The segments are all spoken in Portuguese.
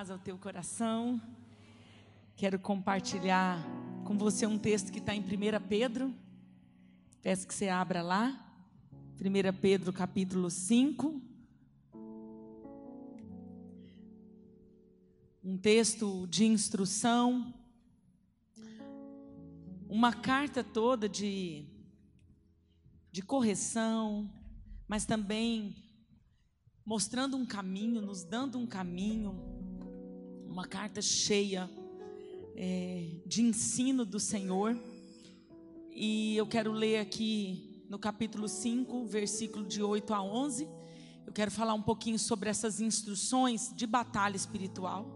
Paz ao teu coração. Quero compartilhar com você um texto que está em 1 Pedro. Peço que você abra lá. 1 Pedro capítulo 5. Um texto de instrução. Uma carta toda de, de correção, mas também mostrando um caminho, nos dando um caminho, uma carta cheia é, de ensino do Senhor. E eu quero ler aqui no capítulo 5, versículo de 8 a 11. Eu quero falar um pouquinho sobre essas instruções de batalha espiritual,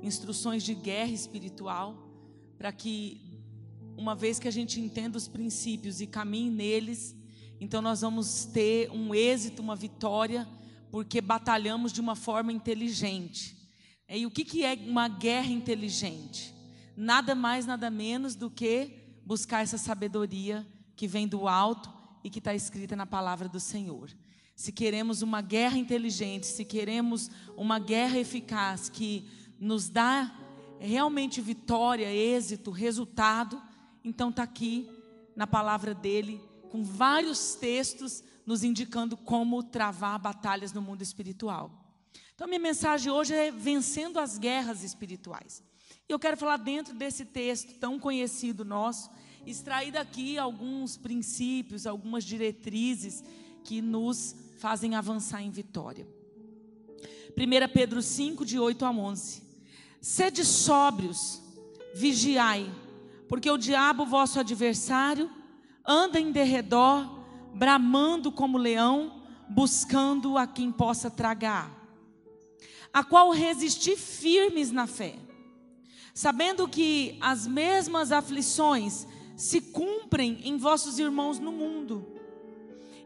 instruções de guerra espiritual, para que, uma vez que a gente entenda os princípios e caminhe neles, então nós vamos ter um êxito, uma vitória, porque batalhamos de uma forma inteligente. E o que, que é uma guerra inteligente? Nada mais, nada menos do que buscar essa sabedoria que vem do alto e que está escrita na palavra do Senhor. Se queremos uma guerra inteligente, se queremos uma guerra eficaz que nos dá realmente vitória, êxito, resultado, então está aqui na palavra dele com vários textos nos indicando como travar batalhas no mundo espiritual. Então, minha mensagem hoje é vencendo as guerras espirituais. E eu quero falar dentro desse texto tão conhecido nosso, extrair daqui alguns princípios, algumas diretrizes que nos fazem avançar em vitória. 1 Pedro 5, de 8 a 11. Sede sóbrios, vigiai, porque o diabo, vosso adversário, anda em derredor, bramando como leão, buscando a quem possa tragar, a qual resistir firmes na fé, sabendo que as mesmas aflições se cumprem em vossos irmãos no mundo,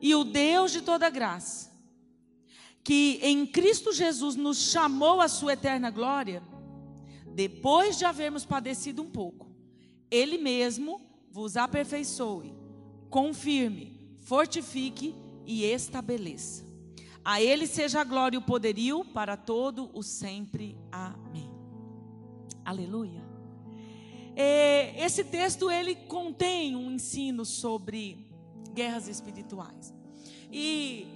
e o Deus de toda graça, que em Cristo Jesus nos chamou à sua eterna glória, depois de havermos padecido um pouco, Ele mesmo vos aperfeiçoe, confirme, fortifique e estabeleça. A Ele seja a glória e o poderio para todo o sempre. Amém. Aleluia. É, esse texto ele contém um ensino sobre guerras espirituais. E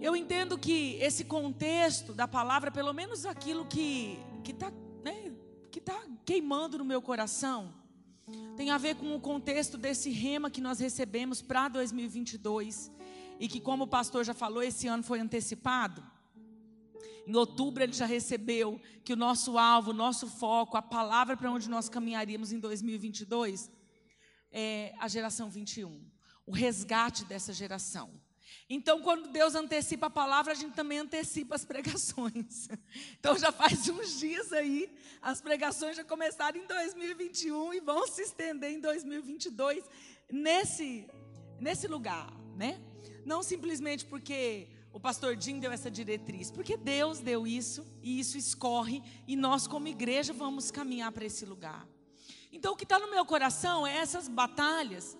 eu entendo que esse contexto da palavra, pelo menos aquilo que que está né, que tá queimando no meu coração, tem a ver com o contexto desse rema que nós recebemos para 2022 e que, como o pastor já falou, esse ano foi antecipado. Em outubro ele já recebeu que o nosso alvo, o nosso foco, a palavra para onde nós caminharíamos em 2022 é a geração 21, o resgate dessa geração. Então, quando Deus antecipa a palavra, a gente também antecipa as pregações. Então, já faz uns dias aí, as pregações já começaram em 2021 e vão se estender em 2022 nesse, nesse lugar, né? Não simplesmente porque o pastor Jim deu essa diretriz, porque Deus deu isso e isso escorre e nós, como igreja, vamos caminhar para esse lugar. Então, o que está no meu coração é essas batalhas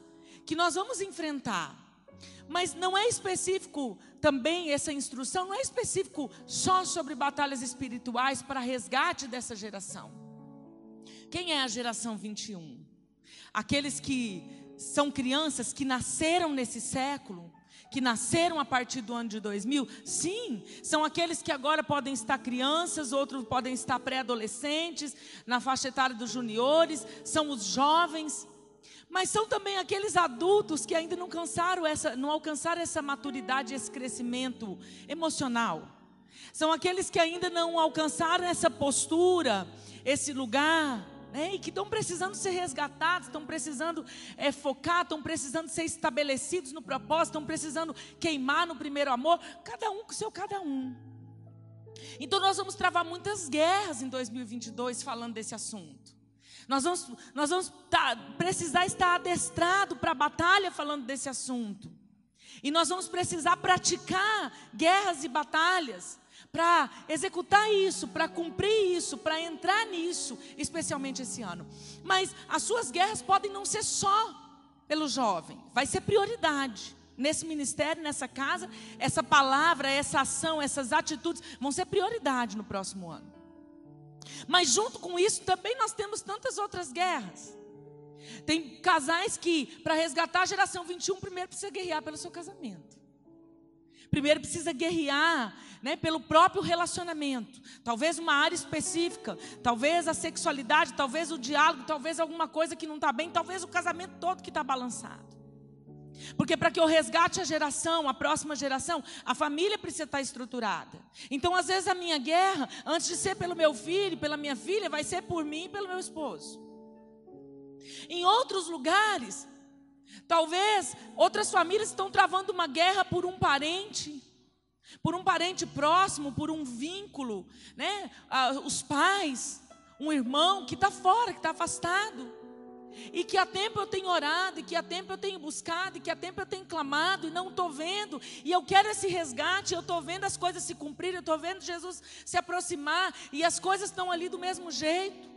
que nós vamos enfrentar mas não é específico também essa instrução, não é específico só sobre batalhas espirituais para resgate dessa geração. Quem é a geração 21? Aqueles que são crianças que nasceram nesse século, que nasceram a partir do ano de 2000, sim, são aqueles que agora podem estar crianças, outros podem estar pré-adolescentes, na faixa etária dos juniores, são os jovens, mas são também aqueles adultos que ainda não alcançaram essa, não alcançaram essa maturidade, esse crescimento emocional. São aqueles que ainda não alcançaram essa postura, esse lugar, né, e que estão precisando ser resgatados, estão precisando é, focar, estão precisando ser estabelecidos no propósito, estão precisando queimar no primeiro amor, cada um com seu cada um. Então nós vamos travar muitas guerras em 2022 falando desse assunto. Nós vamos, nós vamos tá, precisar estar adestrado para a batalha falando desse assunto. E nós vamos precisar praticar guerras e batalhas para executar isso, para cumprir isso, para entrar nisso, especialmente esse ano. Mas as suas guerras podem não ser só pelo jovem, vai ser prioridade. Nesse ministério, nessa casa, essa palavra, essa ação, essas atitudes vão ser prioridade no próximo ano. Mas junto com isso também nós temos tantas outras guerras. Tem casais que, para resgatar a geração 21, primeiro precisa guerrear pelo seu casamento. Primeiro precisa guerrear né, pelo próprio relacionamento. Talvez uma área específica, talvez a sexualidade, talvez o diálogo, talvez alguma coisa que não está bem, talvez o casamento todo que está balançado. Porque para que eu resgate a geração, a próxima geração, a família precisa estar estruturada. Então, às vezes, a minha guerra, antes de ser pelo meu filho, pela minha filha, vai ser por mim e pelo meu esposo. Em outros lugares, talvez outras famílias estão travando uma guerra por um parente, por um parente próximo, por um vínculo, né? Ah, os pais, um irmão que está fora, que está afastado. E que há tempo eu tenho orado, e que há tempo eu tenho buscado, e que há tempo eu tenho clamado, e não estou vendo, e eu quero esse resgate, eu estou vendo as coisas se cumprirem, eu estou vendo Jesus se aproximar, e as coisas estão ali do mesmo jeito.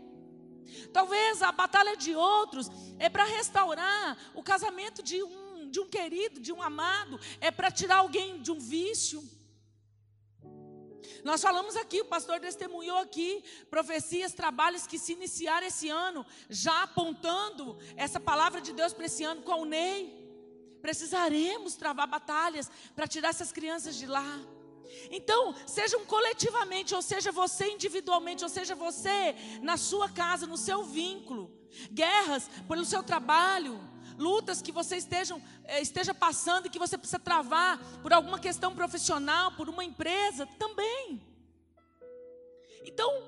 Talvez a batalha de outros é para restaurar o casamento de um, de um querido, de um amado, é para tirar alguém de um vício. Nós falamos aqui, o pastor testemunhou aqui, profecias, trabalhos que se iniciaram esse ano, já apontando essa palavra de Deus para esse ano com o Ney. Precisaremos travar batalhas para tirar essas crianças de lá. Então, sejam coletivamente, ou seja, você individualmente, ou seja, você na sua casa, no seu vínculo, guerras pelo seu trabalho, lutas que você estejam, eh, esteja passando e que você precisa travar por alguma questão profissional, por uma empresa, também. Então,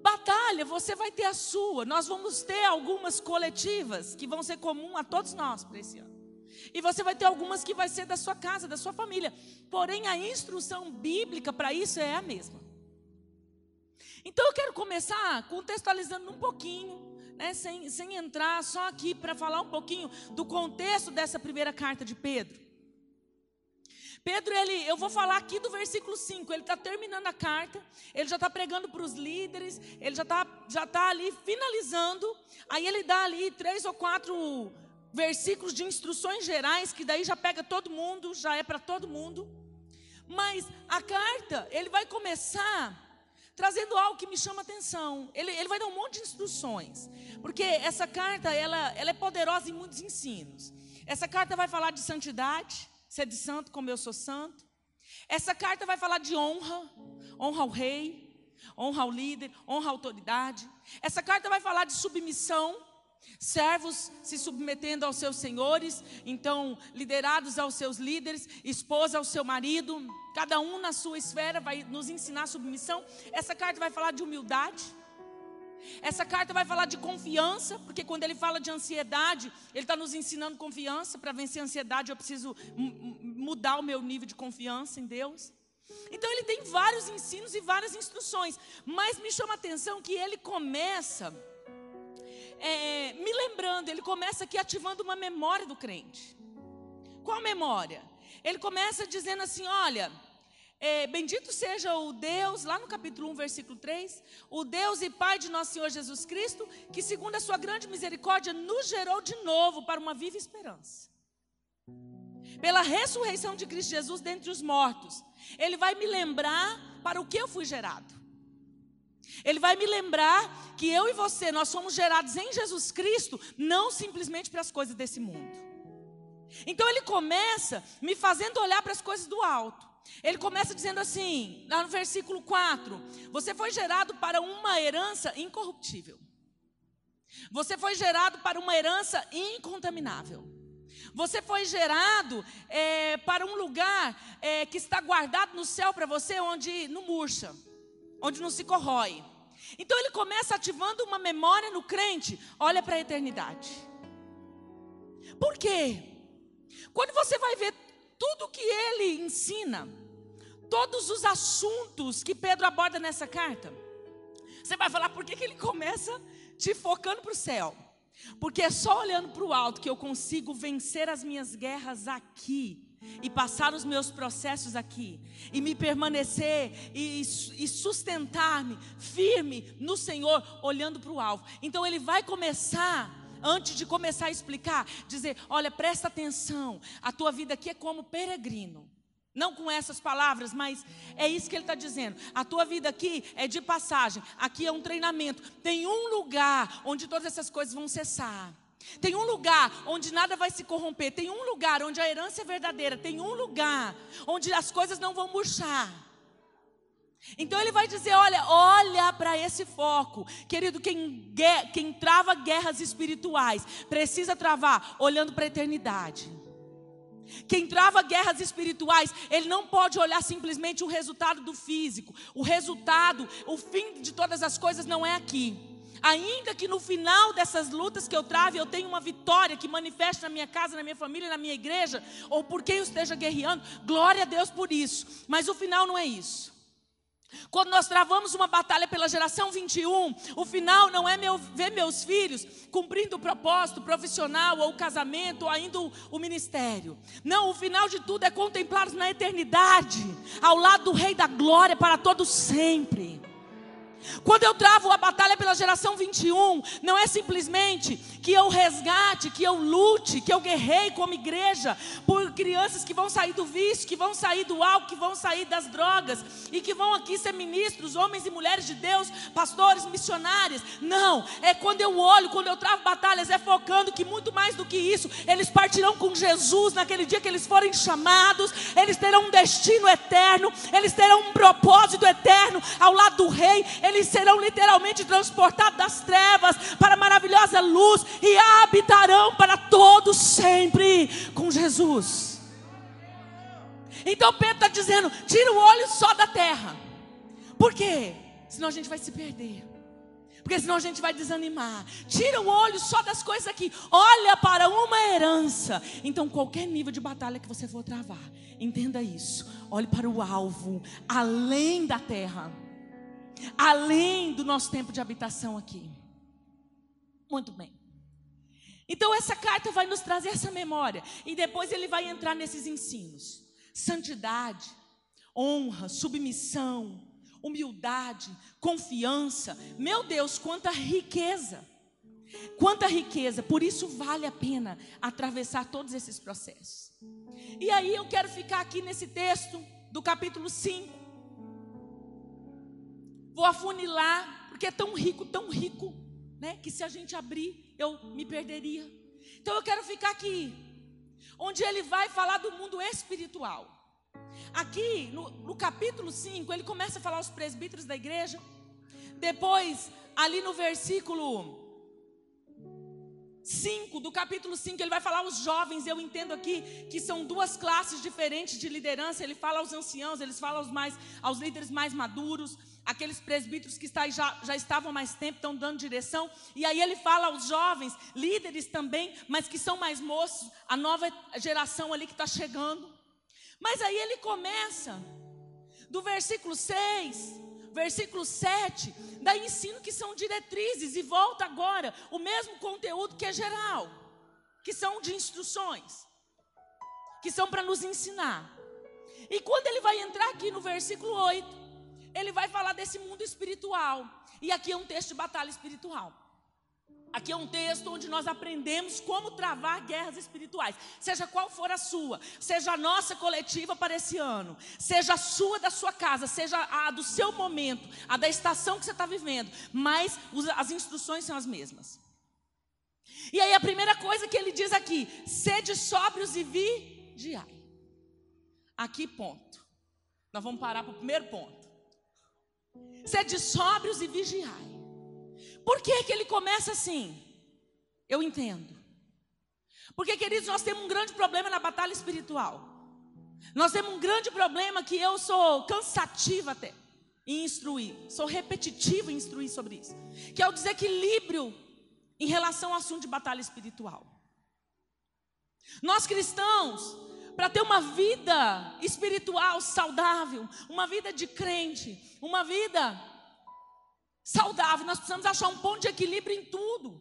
batalha, você vai ter a sua. Nós vamos ter algumas coletivas que vão ser comum a todos nós para esse ano. E você vai ter algumas que vai ser da sua casa, da sua família. Porém, a instrução bíblica para isso é a mesma. Então eu quero começar contextualizando um pouquinho né, sem, sem entrar só aqui para falar um pouquinho do contexto dessa primeira carta de Pedro. Pedro, ele, eu vou falar aqui do versículo 5, ele está terminando a carta, ele já está pregando para os líderes, ele já está já tá ali finalizando, aí ele dá ali três ou quatro versículos de instruções gerais, que daí já pega todo mundo, já é para todo mundo. Mas a carta, ele vai começar trazendo algo que me chama atenção. Ele, ele vai dar um monte de instruções, porque essa carta ela, ela é poderosa em muitos ensinos. Essa carta vai falar de santidade, ser de santo como eu sou santo. Essa carta vai falar de honra, honra ao rei, honra ao líder, honra à autoridade. Essa carta vai falar de submissão, servos se submetendo aos seus senhores, então liderados aos seus líderes, esposa ao seu marido, cada um na sua esfera vai nos ensinar submissão. Essa carta vai falar de humildade. Essa carta vai falar de confiança, porque quando ele fala de ansiedade, ele está nos ensinando confiança. Para vencer a ansiedade, eu preciso mudar o meu nível de confiança em Deus. Então ele tem vários ensinos e várias instruções, mas me chama a atenção que ele começa é, me lembrando, ele começa aqui ativando uma memória do crente. Qual memória? Ele começa dizendo assim: olha, é, bendito seja o Deus, lá no capítulo 1, versículo 3, o Deus e Pai de nosso Senhor Jesus Cristo, que segundo a sua grande misericórdia nos gerou de novo para uma viva esperança. Pela ressurreição de Cristo Jesus dentre os mortos, Ele vai me lembrar para o que eu fui gerado. Ele vai me lembrar que eu e você, nós somos gerados em Jesus Cristo, não simplesmente para as coisas desse mundo. Então ele começa me fazendo olhar para as coisas do alto. Ele começa dizendo assim, lá no versículo 4: Você foi gerado para uma herança incorruptível. Você foi gerado para uma herança incontaminável. Você foi gerado é, para um lugar é, que está guardado no céu para você, onde não murcha onde não se corrói. Então ele começa ativando uma memória no crente, olha para a eternidade. Por quê? Quando você vai ver tudo que ele ensina, todos os assuntos que Pedro aborda nessa carta. Você vai falar por que, que ele começa te focando para o céu? Porque é só olhando para o alto que eu consigo vencer as minhas guerras aqui e passar os meus processos aqui e me permanecer e, e sustentar-me firme no Senhor, olhando para o alvo. Então ele vai começar antes de começar a explicar, dizer: olha, presta atenção, a tua vida aqui é como peregrino. Não com essas palavras, mas é isso que ele está dizendo. A tua vida aqui é de passagem, aqui é um treinamento. Tem um lugar onde todas essas coisas vão cessar. Tem um lugar onde nada vai se corromper. Tem um lugar onde a herança é verdadeira. Tem um lugar onde as coisas não vão murchar. Então ele vai dizer: olha, olha para esse foco. Querido, quem, quem trava guerras espirituais precisa travar olhando para a eternidade. Quem trava guerras espirituais, ele não pode olhar simplesmente o resultado do físico. O resultado, o fim de todas as coisas não é aqui. Ainda que no final dessas lutas que eu trave, eu tenha uma vitória que manifeste na minha casa, na minha família, na minha igreja, ou por quem eu esteja guerreando, glória a Deus por isso. Mas o final não é isso. Quando nós travamos uma batalha pela geração 21, o final não é meu, ver meus filhos cumprindo o propósito profissional, ou o casamento, ou ainda o, o ministério. Não, o final de tudo é contemplá-los na eternidade, ao lado do Rei da Glória para todos sempre. Quando eu travo a batalha pela geração 21, não é simplesmente que eu resgate, que eu lute, que eu guerrei como igreja por crianças que vão sair do vício, que vão sair do álcool, que vão sair das drogas e que vão aqui ser ministros, homens e mulheres de Deus, pastores, missionários. Não, é quando eu olho, quando eu travo batalhas, é que isso, eles partirão com Jesus naquele dia que eles forem chamados, eles terão um destino eterno, eles terão um propósito eterno ao lado do Rei eles serão literalmente transportados das trevas para a maravilhosa luz e habitarão para todos sempre com Jesus. Então Pedro está dizendo: tira o olho só da terra. Por quê? Senão a gente vai se perder. Porque senão a gente vai desanimar. Tira o olho só das coisas aqui. Olha para uma herança. Então, qualquer nível de batalha que você for travar, entenda isso. Olhe para o alvo, além da terra além do nosso tempo de habitação aqui. Muito bem. Então essa carta vai nos trazer essa memória e depois ele vai entrar nesses ensinos: santidade, honra, submissão, humildade, confiança. Meu Deus, quanta riqueza! Quanta riqueza, por isso vale a pena atravessar todos esses processos. E aí eu quero ficar aqui nesse texto do capítulo 5, Vou afunilar, porque é tão rico, tão rico, né? Que se a gente abrir, eu me perderia. Então eu quero ficar aqui, onde ele vai falar do mundo espiritual. Aqui, no, no capítulo 5, ele começa a falar aos presbíteros da igreja. Depois, ali no versículo 5, do capítulo 5, ele vai falar aos jovens. Eu entendo aqui que são duas classes diferentes de liderança. Ele fala aos anciãos, eles falam aos, mais, aos líderes mais maduros aqueles presbíteros que está, já, já estavam mais tempo, estão dando direção. E aí ele fala aos jovens, líderes também, mas que são mais moços, a nova geração ali que está chegando. Mas aí ele começa, do versículo 6, versículo 7, dá ensino que são diretrizes, e volta agora o mesmo conteúdo que é geral, que são de instruções, que são para nos ensinar. E quando ele vai entrar aqui no versículo 8, ele vai falar desse mundo espiritual. E aqui é um texto de batalha espiritual. Aqui é um texto onde nós aprendemos como travar guerras espirituais, seja qual for a sua, seja a nossa coletiva para esse ano, seja a sua da sua casa, seja a do seu momento, a da estação que você está vivendo, mas as instruções são as mesmas. E aí a primeira coisa que ele diz aqui: sede sóbrios e vigiai. Aqui, ponto. Nós vamos parar para o primeiro ponto. Sede sóbrios e vigiai. Por que, que ele começa assim? Eu entendo. Porque, queridos, nós temos um grande problema na batalha espiritual. Nós temos um grande problema que eu sou cansativa até em instruir, sou repetitiva em instruir sobre isso, que é o desequilíbrio em relação ao assunto de batalha espiritual. Nós cristãos para ter uma vida espiritual saudável, uma vida de crente, uma vida saudável, nós precisamos achar um ponto de equilíbrio em tudo.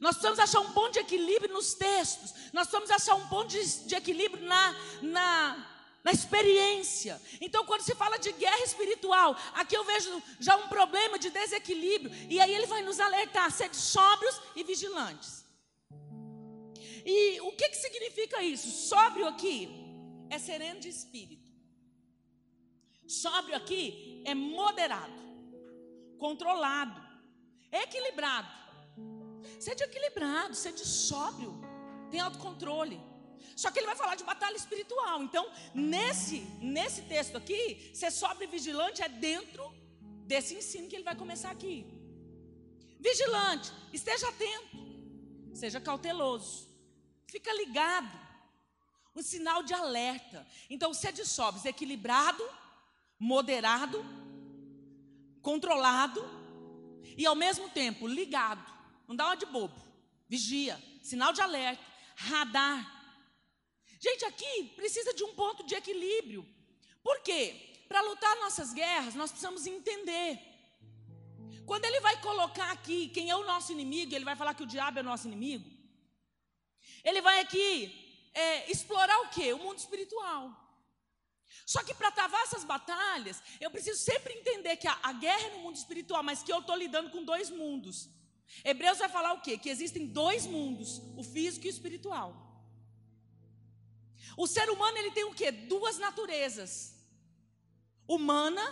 Nós precisamos achar um ponto de equilíbrio nos textos. Nós precisamos achar um ponto de, de equilíbrio na, na, na experiência. Então, quando se fala de guerra espiritual, aqui eu vejo já um problema de desequilíbrio. E aí ele vai nos alertar: ser sóbrios e vigilantes. E o que, que significa isso? Sóbrio aqui é sereno de espírito. Sóbrio aqui é moderado, controlado, equilibrado. Seja equilibrado, seja sóbrio, tem autocontrole. Só que ele vai falar de batalha espiritual. Então, nesse, nesse texto aqui, ser sóbrio e vigilante é dentro desse ensino que ele vai começar aqui. Vigilante, esteja atento, seja cauteloso, fica ligado. Um sinal de alerta. Então, sede sóbrio, equilibrado, moderado, controlado e ao mesmo tempo ligado. Não dá uma de bobo. Vigia, sinal de alerta, radar. Gente, aqui precisa de um ponto de equilíbrio. Por quê? Para lutar nossas guerras, nós precisamos entender. Quando ele vai colocar aqui quem é o nosso inimigo, ele vai falar que o diabo é nosso inimigo. Ele vai aqui é, explorar o que? O mundo espiritual. Só que para travar essas batalhas, eu preciso sempre entender que a, a guerra é no mundo espiritual, mas que eu estou lidando com dois mundos. Hebreus vai falar o quê? Que existem dois mundos, o físico e o espiritual. O ser humano ele tem o quê? Duas naturezas. Humana,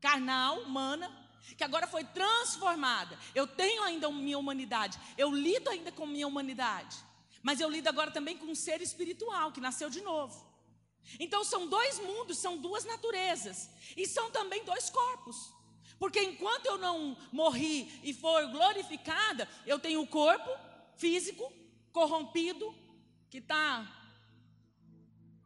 carnal, humana, que agora foi transformada. Eu tenho ainda minha humanidade, eu lido ainda com minha humanidade, mas eu lido agora também com um ser espiritual que nasceu de novo. Então são dois mundos, são duas naturezas. E são também dois corpos. Porque enquanto eu não morri e for glorificada, eu tenho o corpo físico corrompido que está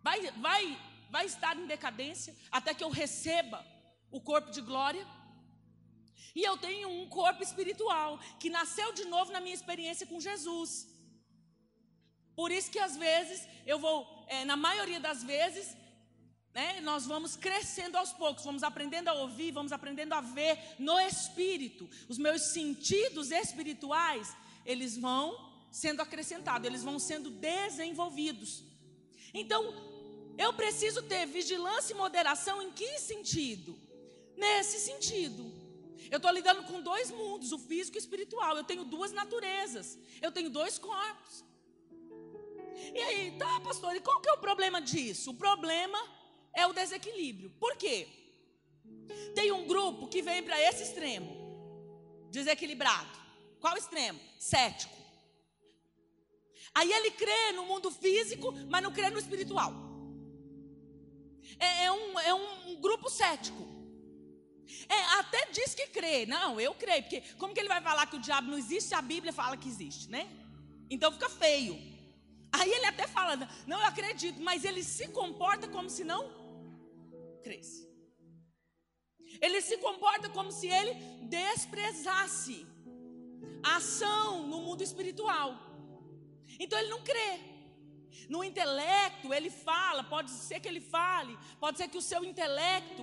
vai, vai, vai estar em decadência até que eu receba o corpo de glória. E eu tenho um corpo espiritual que nasceu de novo na minha experiência com Jesus. Por isso que às vezes eu vou, é, na maioria das vezes, né, nós vamos crescendo aos poucos, vamos aprendendo a ouvir, vamos aprendendo a ver no espírito. Os meus sentidos espirituais, eles vão sendo acrescentados, eles vão sendo desenvolvidos. Então, eu preciso ter vigilância e moderação em que sentido? Nesse sentido. Eu estou lidando com dois mundos, o físico e o espiritual. Eu tenho duas naturezas, eu tenho dois corpos. E aí, tá, pastor, e qual que é o problema disso? O problema é o desequilíbrio. Por quê? Tem um grupo que vem para esse extremo, desequilibrado. Qual extremo? Cético. Aí ele crê no mundo físico, mas não crê no espiritual. É, é, um, é um grupo cético. É, até diz que crê. Não, eu creio. Porque como que ele vai falar que o diabo não existe se a Bíblia fala que existe, né? Então fica feio. Aí ele até fala, não, eu acredito, mas ele se comporta como se não cresce. Ele se comporta como se ele desprezasse a ação no mundo espiritual. Então ele não crê. No intelecto, ele fala, pode ser que ele fale, pode ser que o seu intelecto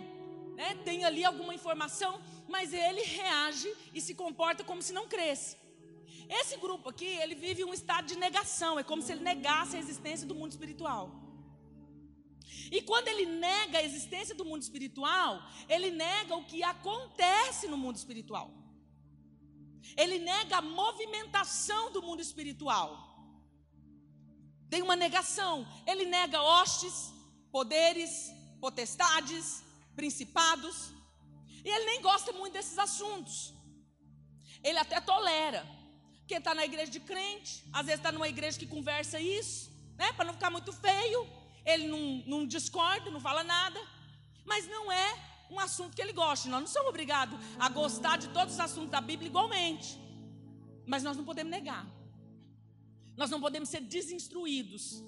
né, tenha ali alguma informação, mas ele reage e se comporta como se não cresce. Esse grupo aqui, ele vive um estado de negação, é como se ele negasse a existência do mundo espiritual. E quando ele nega a existência do mundo espiritual, ele nega o que acontece no mundo espiritual. Ele nega a movimentação do mundo espiritual. Tem uma negação. Ele nega hostes, poderes, potestades, principados. E ele nem gosta muito desses assuntos. Ele até tolera. Porque está na igreja de crente, às vezes está numa igreja que conversa isso, né? Para não ficar muito feio. Ele não, não discorda, não fala nada. Mas não é um assunto que ele gosta. Nós não somos obrigados a gostar de todos os assuntos da Bíblia igualmente. Mas nós não podemos negar. Nós não podemos ser desinstruídos.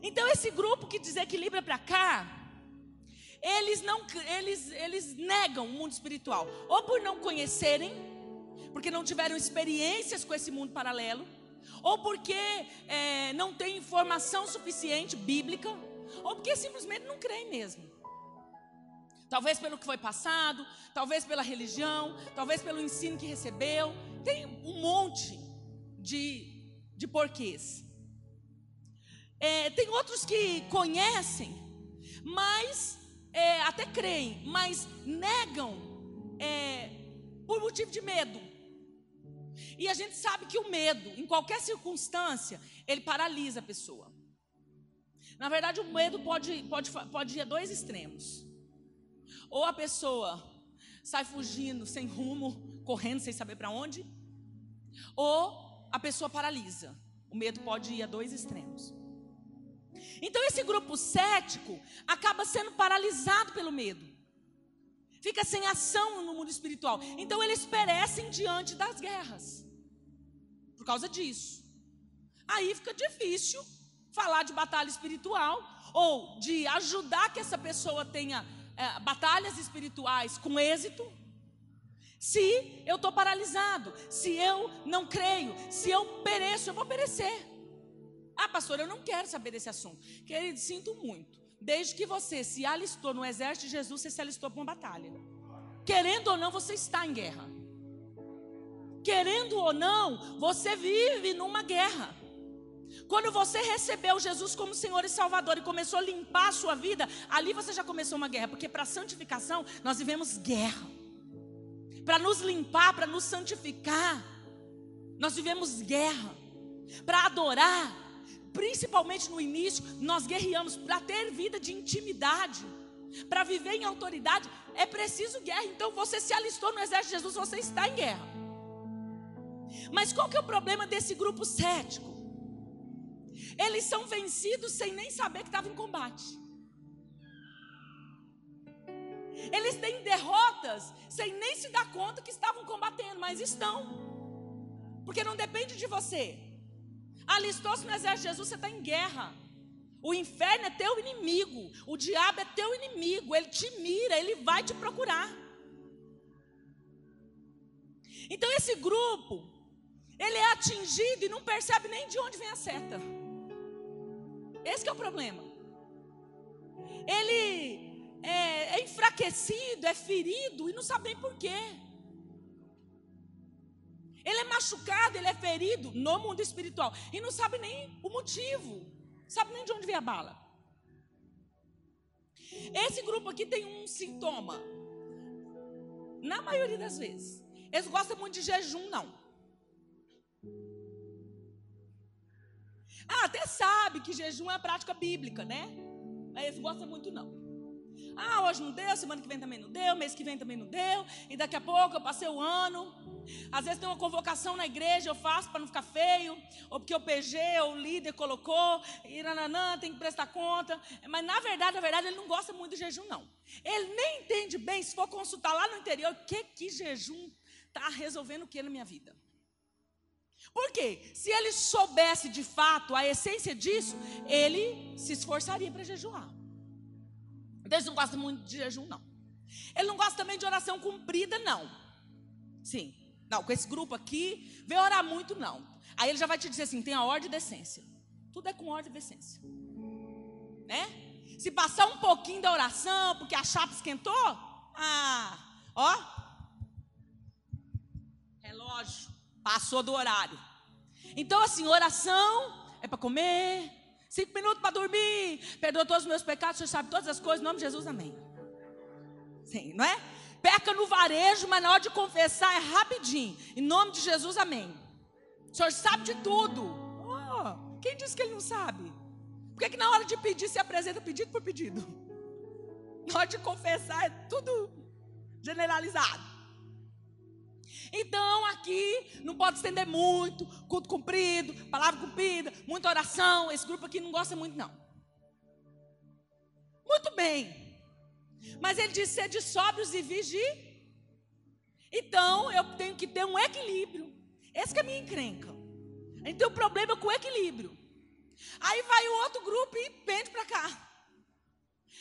Então esse grupo que desequilibra para cá, eles não eles eles negam o mundo espiritual, ou por não conhecerem, porque não tiveram experiências com esse mundo paralelo, ou porque é, não tem informação suficiente bíblica, ou porque simplesmente não creem mesmo. Talvez pelo que foi passado, talvez pela religião, talvez pelo ensino que recebeu. Tem um monte de, de porquês. É, tem outros que conhecem, mas é, até creem, mas negam é, por motivo de medo. E a gente sabe que o medo, em qualquer circunstância, ele paralisa a pessoa. Na verdade, o medo pode, pode, pode ir a dois extremos. Ou a pessoa sai fugindo, sem rumo, correndo sem saber para onde, ou a pessoa paralisa. O medo pode ir a dois extremos. Então, esse grupo cético acaba sendo paralisado pelo medo, fica sem ação no mundo espiritual. Então, eles perecem diante das guerras, por causa disso. Aí fica difícil falar de batalha espiritual ou de ajudar que essa pessoa tenha é, batalhas espirituais com êxito, se eu estou paralisado, se eu não creio, se eu pereço, eu vou perecer. Ah, pastor, eu não quero saber desse assunto. Querido, sinto muito. Desde que você se alistou no exército de Jesus, você se alistou para uma batalha. Querendo ou não, você está em guerra. Querendo ou não, você vive numa guerra. Quando você recebeu Jesus como Senhor e Salvador e começou a limpar a sua vida, ali você já começou uma guerra, porque para santificação nós vivemos guerra. Para nos limpar, para nos santificar, nós vivemos guerra. Para adorar, principalmente no início, nós guerreamos para ter vida de intimidade, para viver em autoridade, é preciso guerra. Então você se alistou no exército de Jesus, você está em guerra. Mas qual que é o problema desse grupo cético? Eles são vencidos sem nem saber que estavam em combate. Eles têm derrotas sem nem se dar conta que estavam combatendo, mas estão. Porque não depende de você. Alistou-se no exército de Jesus, você está em guerra. O inferno é teu inimigo, o diabo é teu inimigo, ele te mira, ele vai te procurar. Então esse grupo, ele é atingido e não percebe nem de onde vem a seta. Esse é o problema. Ele é, é enfraquecido, é ferido e não sabe nem porquê. Ele é machucado, ele é ferido no mundo espiritual e não sabe nem o motivo, sabe nem de onde vem a bala. Esse grupo aqui tem um sintoma. Na maioria das vezes, eles gostam muito de jejum, não. Ah, até sabe que jejum é prática bíblica, né? Mas eles gostam muito não. Ah, hoje não deu, semana que vem também não deu, mês que vem também não deu, e daqui a pouco eu passei o ano. Às vezes tem uma convocação na igreja, eu faço para não ficar feio, ou porque o PG, o líder colocou, e nananã, tem que prestar conta. Mas na verdade, na verdade, ele não gosta muito de jejum, não. Ele nem entende bem, se for consultar lá no interior, o que que jejum está resolvendo o que na minha vida. Por quê? Se ele soubesse de fato a essência disso, ele se esforçaria para jejuar. Deus não gosta muito de jejum, não. Ele não gosta também de oração cumprida, não. Sim. Não, com esse grupo aqui, vê orar muito, não. Aí ele já vai te dizer assim: tem a ordem e decência. Tudo é com ordem e decência. Né? Se passar um pouquinho da oração, porque a chapa esquentou, ah, ó, relógio. Passou do horário. Então, assim, oração é para comer, cinco minutos para dormir, perdoa todos os meus pecados, o Senhor sabe todas as coisas, em nome de Jesus, amém. Sim, não é? Peca no varejo, mas na hora de confessar é rapidinho. Em nome de Jesus, amém. O Senhor sabe de tudo. Oh, quem disse que ele não sabe? Por que, que na hora de pedir se apresenta pedido por pedido? Na hora de confessar é tudo generalizado. Então aqui não pode estender muito, culto cumprido, palavra cumprida, muita oração. Esse grupo aqui não gosta muito, não. Muito bem. Mas ele diz ser de sóbrios e vigi. Então eu tenho que ter um equilíbrio. Esse que é a minha encrenca. A gente tem um problema com o equilíbrio. Aí vai o outro grupo e pende para cá.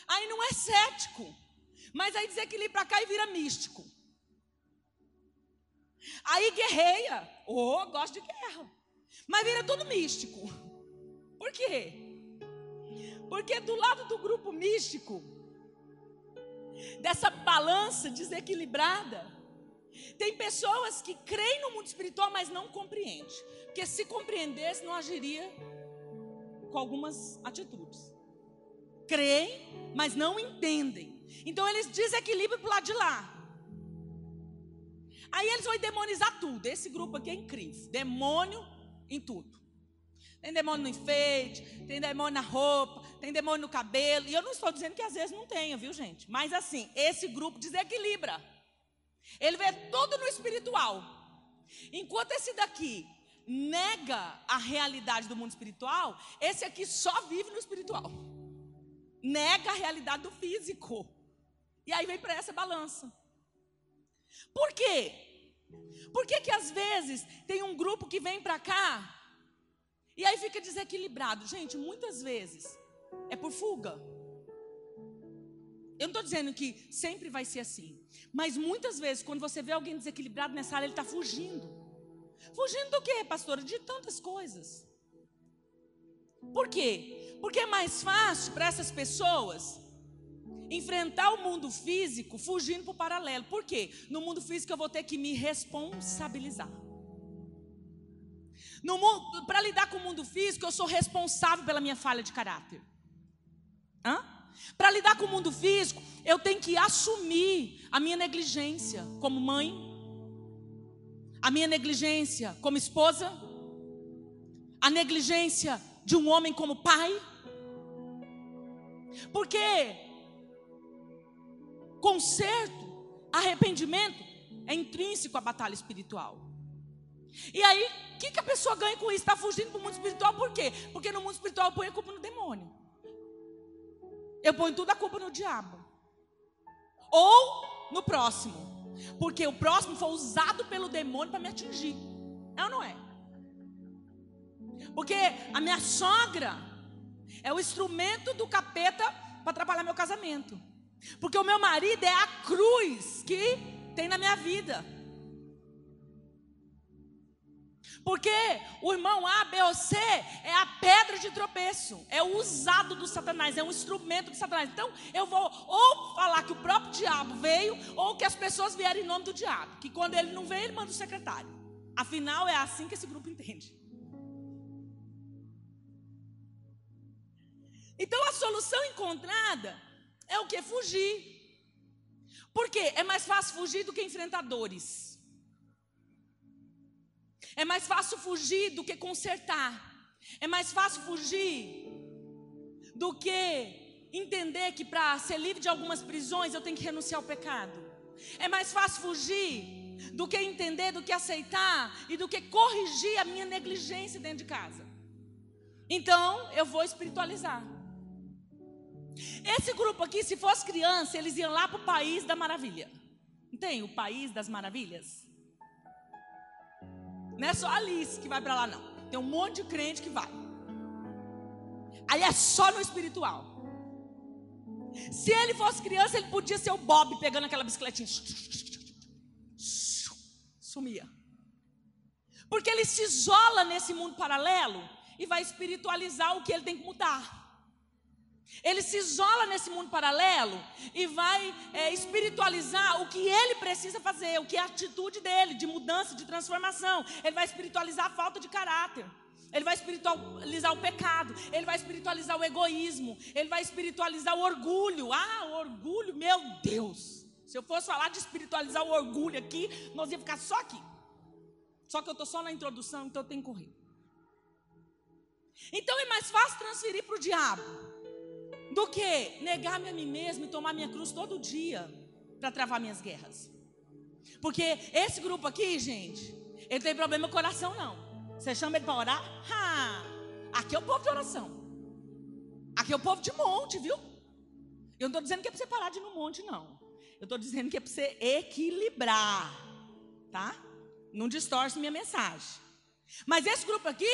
Aí não é cético. Mas aí desequilibra para cá e vira místico. Aí guerreia. Oh, gosto de guerra. Mas vira tudo místico. Por quê? Porque do lado do grupo místico, dessa balança desequilibrada, tem pessoas que creem no mundo espiritual, mas não compreendem. Porque se compreendesse, não agiria com algumas atitudes. Creem, mas não entendem. Então eles desequilibram para o lado de lá. Aí eles vão demonizar tudo. Esse grupo aqui é incrível. Demônio em tudo. Tem demônio no enfeite, tem demônio na roupa, tem demônio no cabelo. E eu não estou dizendo que às vezes não tenha, viu, gente? Mas assim, esse grupo desequilibra. Ele vê tudo no espiritual. Enquanto esse daqui nega a realidade do mundo espiritual, esse aqui só vive no espiritual. Nega a realidade do físico. E aí vem para essa balança. Por quê? Por que, que às vezes tem um grupo que vem para cá e aí fica desequilibrado? Gente, muitas vezes é por fuga. Eu não estou dizendo que sempre vai ser assim. Mas muitas vezes, quando você vê alguém desequilibrado nessa área, ele está fugindo. Fugindo do quê, pastora? De tantas coisas. Por quê? Porque é mais fácil para essas pessoas enfrentar o mundo físico fugindo para o paralelo. Por quê? No mundo físico eu vou ter que me responsabilizar. Para lidar com o mundo físico, eu sou responsável pela minha falha de caráter. Para lidar com o mundo físico, eu tenho que assumir a minha negligência como mãe, a minha negligência como esposa, a negligência de um homem como pai. Porque Conserto, arrependimento é intrínseco à batalha espiritual. E aí, o que, que a pessoa ganha com isso? Está fugindo do mundo espiritual por quê? Porque no mundo espiritual eu ponho a culpa no demônio. Eu ponho tudo a culpa no diabo. Ou no próximo. Porque o próximo foi usado pelo demônio para me atingir. É ou não é? Porque a minha sogra é o instrumento do capeta para atrapalhar meu casamento. Porque o meu marido é a cruz que tem na minha vida. Porque o irmão A, B ou C é a pedra de tropeço, é o usado do Satanás, é um instrumento de Satanás. Então eu vou ou falar que o próprio diabo veio, ou que as pessoas vieram em nome do diabo. Que quando ele não vem, ele manda o secretário. Afinal, é assim que esse grupo entende. Então a solução encontrada é o que? Fugir. Por quê? É mais fácil fugir do que enfrentar dores. É mais fácil fugir do que consertar. É mais fácil fugir do que entender que para ser livre de algumas prisões eu tenho que renunciar ao pecado. É mais fácil fugir do que entender, do que aceitar e do que corrigir a minha negligência dentro de casa. Então, eu vou espiritualizar. Esse grupo aqui, se fosse criança, eles iam lá para o país da maravilha. Não tem o país das maravilhas? Não é só Alice que vai para lá, não. Tem um monte de crente que vai. Aí é só no espiritual. Se ele fosse criança, ele podia ser o Bob pegando aquela bicicletinha. Sumia. Porque ele se isola nesse mundo paralelo e vai espiritualizar o que ele tem que mudar. Ele se isola nesse mundo paralelo e vai é, espiritualizar o que ele precisa fazer, o que é a atitude dele de mudança, de transformação. Ele vai espiritualizar a falta de caráter. Ele vai espiritualizar o pecado, ele vai espiritualizar o egoísmo, ele vai espiritualizar o orgulho. Ah, o orgulho, meu Deus. Se eu fosse falar de espiritualizar o orgulho aqui, nós ia ficar só aqui. Só que eu estou só na introdução, então eu tenho que correr. Então é mais fácil transferir para o diabo do que negar-me a mim mesmo e tomar minha cruz todo dia para travar minhas guerras. Porque esse grupo aqui, gente, ele tem problema no coração, não. Você chama ele para orar? Ha! Aqui é o povo de oração. Aqui é o povo de monte, viu? Eu não estou dizendo que é para você parar de ir no monte, não. Eu estou dizendo que é para você equilibrar, tá? Não distorce minha mensagem. Mas esse grupo aqui,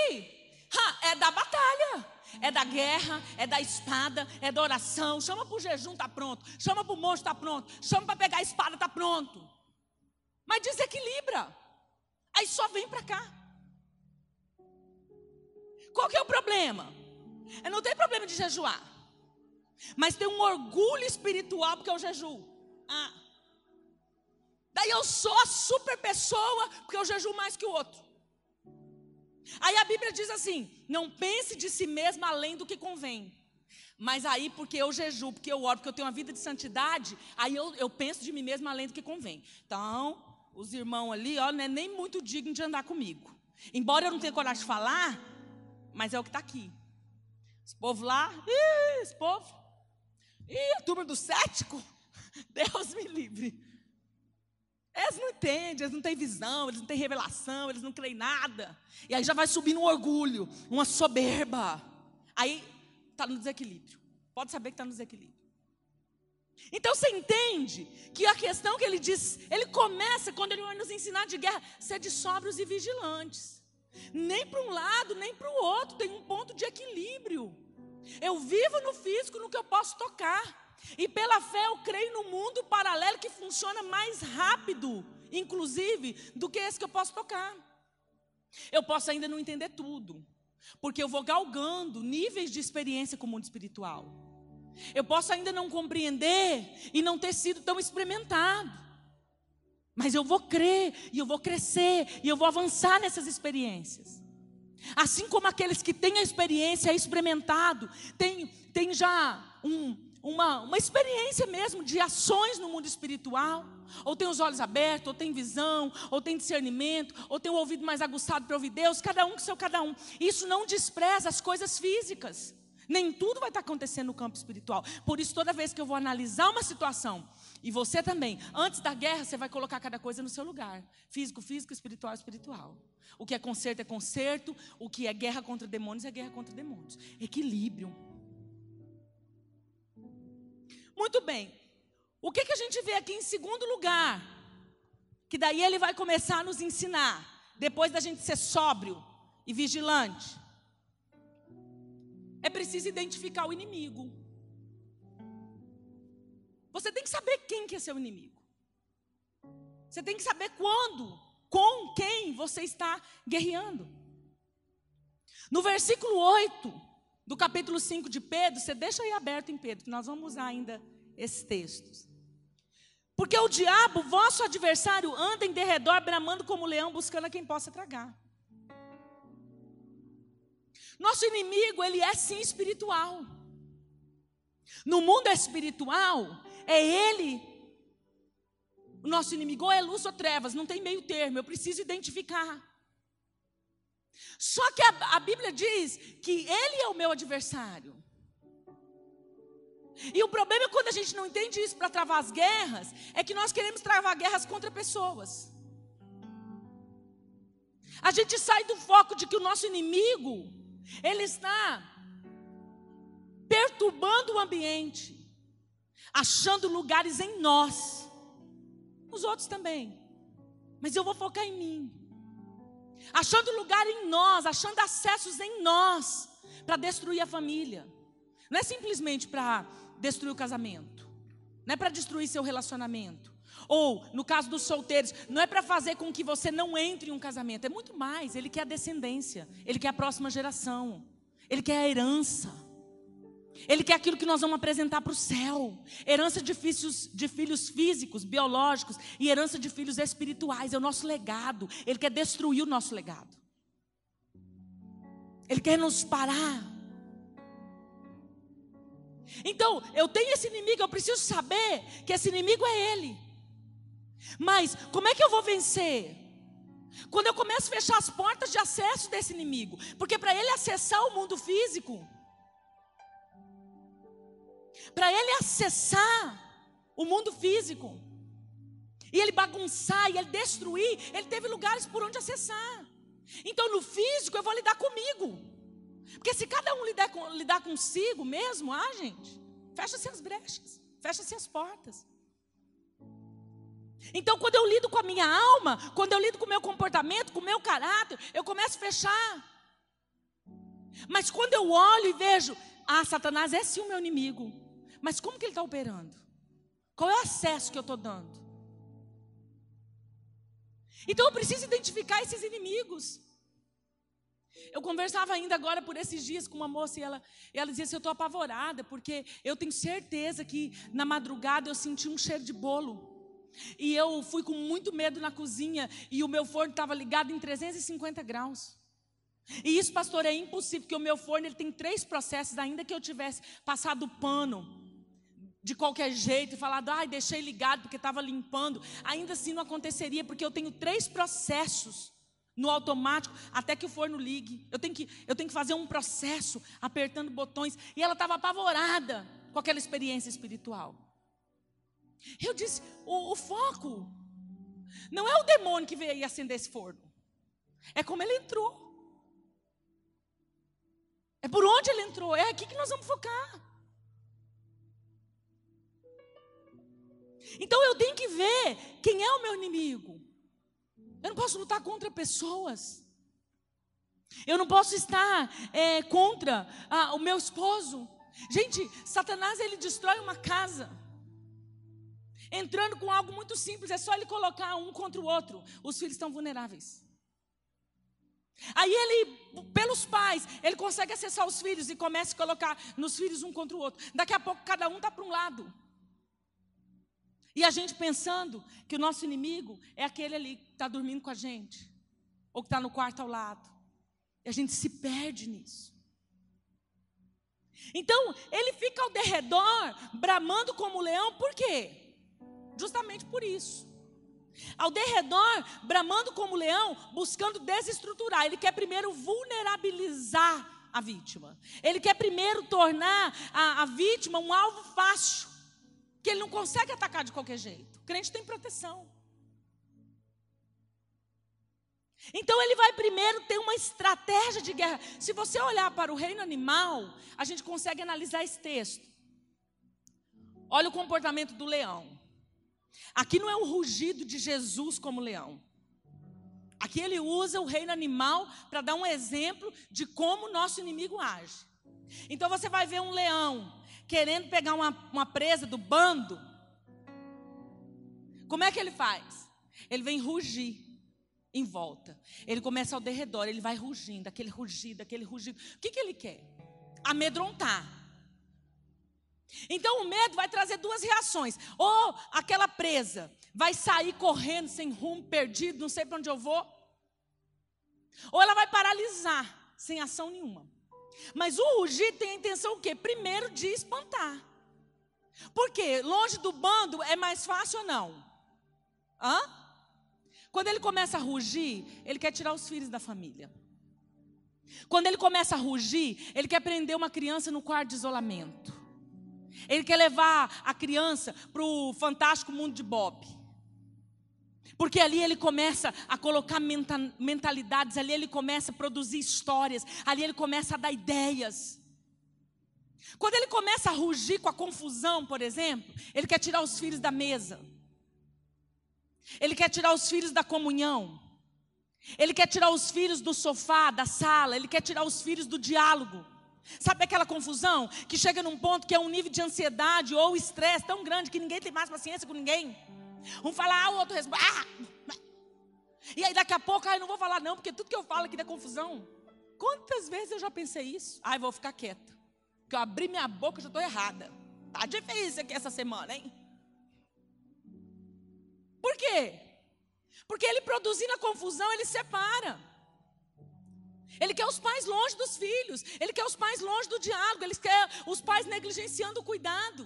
é da batalha é da guerra, é da espada, é da oração. Chama para o jejum, está pronto. Chama para o monstro, está pronto. Chama para pegar a espada, está pronto. Mas desequilibra. Aí só vem para cá. Qual que é o problema? Eu não tenho problema de jejuar. Mas tem um orgulho espiritual porque eu jejuo. Ah. Daí eu sou a super pessoa porque eu jejuo mais que o outro. Aí a Bíblia diz assim: não pense de si mesmo além do que convém. Mas aí, porque eu jejuo, porque eu oro, porque eu tenho uma vida de santidade, aí eu, eu penso de mim mesmo além do que convém. Então, os irmãos ali, ó, não é nem muito digno de andar comigo. Embora eu não tenha coragem de falar, mas é o que está aqui. Esse povo lá, ih, esse povo, ih, a turma do cético, Deus me livre. Eles não entendem, eles não têm visão, eles não têm revelação, eles não creem nada. E aí já vai subindo um orgulho, uma soberba. Aí está no desequilíbrio. Pode saber que está no desequilíbrio. Então você entende que a questão que ele diz, ele começa quando ele vai nos ensinar de guerra, ser de sóbrios e vigilantes. Nem para um lado, nem para o outro, tem um ponto de equilíbrio. Eu vivo no físico, no que eu posso tocar. E pela fé eu creio no mundo paralelo que funciona mais rápido, inclusive, do que esse que eu posso tocar. Eu posso ainda não entender tudo, porque eu vou galgando níveis de experiência com o mundo espiritual. Eu posso ainda não compreender e não ter sido tão experimentado. Mas eu vou crer, e eu vou crescer, e eu vou avançar nessas experiências. Assim como aqueles que têm a experiência experimentado, têm, têm já um, uma, uma experiência mesmo de ações no mundo espiritual, ou tem os olhos abertos, ou tem visão, ou tem discernimento, ou tem o ouvido mais aguçado para ouvir Deus, cada um com seu cada um. Isso não despreza as coisas físicas. Nem tudo vai estar acontecendo no campo espiritual. Por isso, toda vez que eu vou analisar uma situação, e você também, antes da guerra, você vai colocar cada coisa no seu lugar: físico, físico, espiritual, espiritual. O que é conserto é conserto, o que é guerra contra demônios é guerra contra demônios. Equilíbrio. Muito bem. O que, que a gente vê aqui em segundo lugar? Que daí ele vai começar a nos ensinar, depois da gente ser sóbrio e vigilante. É preciso identificar o inimigo. Você tem que saber quem que é seu inimigo. Você tem que saber quando, com quem você está guerreando. No versículo 8 do capítulo 5 de Pedro, você deixa aí aberto em Pedro, que nós vamos usar ainda esses textos. Porque o diabo, vosso adversário, anda em derredor, bramando como leão, buscando a quem possa tragar. Nosso inimigo, ele é sim espiritual. No mundo espiritual, é Ele. O nosso inimigo ou é luz ou trevas, não tem meio termo, eu preciso identificar. Só que a, a Bíblia diz que Ele é o meu adversário. E o problema é quando a gente não entende isso para travar as guerras, é que nós queremos travar guerras contra pessoas. A gente sai do foco de que o nosso inimigo, ele está perturbando o ambiente achando lugares em nós, os outros também, mas eu vou focar em mim, achando lugar em nós, achando acessos em nós, para destruir a família, não é simplesmente para destruir o casamento, não é para destruir seu relacionamento. Ou, no caso dos solteiros, não é para fazer com que você não entre em um casamento, é muito mais. Ele quer a descendência, ele quer a próxima geração, ele quer a herança. Ele quer aquilo que nós vamos apresentar para o céu: herança de filhos, de filhos físicos, biológicos e herança de filhos espirituais. É o nosso legado. Ele quer destruir o nosso legado. Ele quer nos parar. Então, eu tenho esse inimigo, eu preciso saber que esse inimigo é ele. Mas, como é que eu vou vencer? Quando eu começo a fechar as portas de acesso desse inimigo, porque para ele acessar o mundo físico, para ele acessar o mundo físico, e ele bagunçar, e ele destruir, ele teve lugares por onde acessar. Então, no físico, eu vou lidar comigo. Porque se cada um lidar, com, lidar consigo mesmo, ah, gente, fecha-se as brechas, fecha-se as portas. Então, quando eu lido com a minha alma, quando eu lido com o meu comportamento, com o meu caráter, eu começo a fechar. Mas quando eu olho e vejo, ah, Satanás é sim o meu inimigo. Mas como que ele está operando? Qual é o acesso que eu estou dando? Então eu preciso identificar esses inimigos. Eu conversava ainda agora por esses dias com uma moça e ela, e ela dizia assim: Eu estou apavorada, porque eu tenho certeza que na madrugada eu senti um cheiro de bolo. E eu fui com muito medo na cozinha e o meu forno estava ligado em 350 graus. E isso, pastor, é impossível, porque o meu forno ele tem três processos, ainda que eu tivesse passado pano de qualquer jeito e falado, ai, deixei ligado porque estava limpando, ainda assim não aconteceria, porque eu tenho três processos no automático até que o forno ligue. Eu tenho que, eu tenho que fazer um processo apertando botões. E ela estava apavorada com aquela experiência espiritual. Eu disse: o, o foco não é o demônio que veio acender esse forno, é como ele entrou. É por onde ele entrou, é aqui que nós vamos focar. Então eu tenho que ver quem é o meu inimigo. Eu não posso lutar contra pessoas. Eu não posso estar é, contra o meu esposo. Gente, Satanás ele destrói uma casa. Entrando com algo muito simples, é só ele colocar um contra o outro. Os filhos estão vulneráveis. Aí ele, pelos pais, ele consegue acessar os filhos e começa a colocar nos filhos um contra o outro. Daqui a pouco cada um está para um lado. E a gente pensando que o nosso inimigo é aquele ali que está dormindo com a gente, ou que está no quarto ao lado. E a gente se perde nisso. Então, ele fica ao derredor, bramando como leão, por quê? Justamente por isso. Ao derredor, bramando como leão, buscando desestruturar. Ele quer primeiro vulnerabilizar a vítima. Ele quer primeiro tornar a, a vítima um alvo fácil que ele não consegue atacar de qualquer jeito. O crente tem proteção. Então ele vai primeiro ter uma estratégia de guerra. Se você olhar para o reino animal, a gente consegue analisar esse texto. Olha o comportamento do leão. Aqui não é o rugido de Jesus como leão. Aqui ele usa o reino animal para dar um exemplo de como o nosso inimigo age. Então você vai ver um leão querendo pegar uma, uma presa do bando, como é que ele faz? Ele vem rugir em volta. Ele começa ao derredor, ele vai rugindo, aquele rugido, aquele rugido. O que, que ele quer? Amedrontar. Então o medo vai trazer duas reações. Ou aquela presa vai sair correndo sem rumo, perdido, não sei para onde eu vou. Ou ela vai paralisar, sem ação nenhuma. Mas o rugir tem a intenção o quê? Primeiro de espantar. Porque longe do bando é mais fácil ou não? Hã? Quando ele começa a rugir, ele quer tirar os filhos da família. Quando ele começa a rugir, ele quer prender uma criança no quarto de isolamento. Ele quer levar a criança para o fantástico mundo de Bob. Porque ali ele começa a colocar mentalidades, ali ele começa a produzir histórias, ali ele começa a dar ideias. Quando ele começa a rugir com a confusão, por exemplo, ele quer tirar os filhos da mesa. Ele quer tirar os filhos da comunhão. Ele quer tirar os filhos do sofá, da sala, ele quer tirar os filhos do diálogo. Sabe aquela confusão que chega num ponto que é um nível de ansiedade ou estresse tão grande que ninguém tem mais paciência com ninguém? Um fala A, o outro responde. Ah! E aí daqui a pouco, ah, eu não vou falar não, porque tudo que eu falo aqui dá confusão. Quantas vezes eu já pensei isso? Ai, vou ficar quieta. Porque eu abri minha boca e já estou errada. Tá difícil aqui essa semana, hein? Por quê? Porque ele produzindo a confusão, ele separa. Ele quer os pais longe dos filhos. Ele quer os pais longe do diálogo. Ele quer os pais negligenciando o cuidado.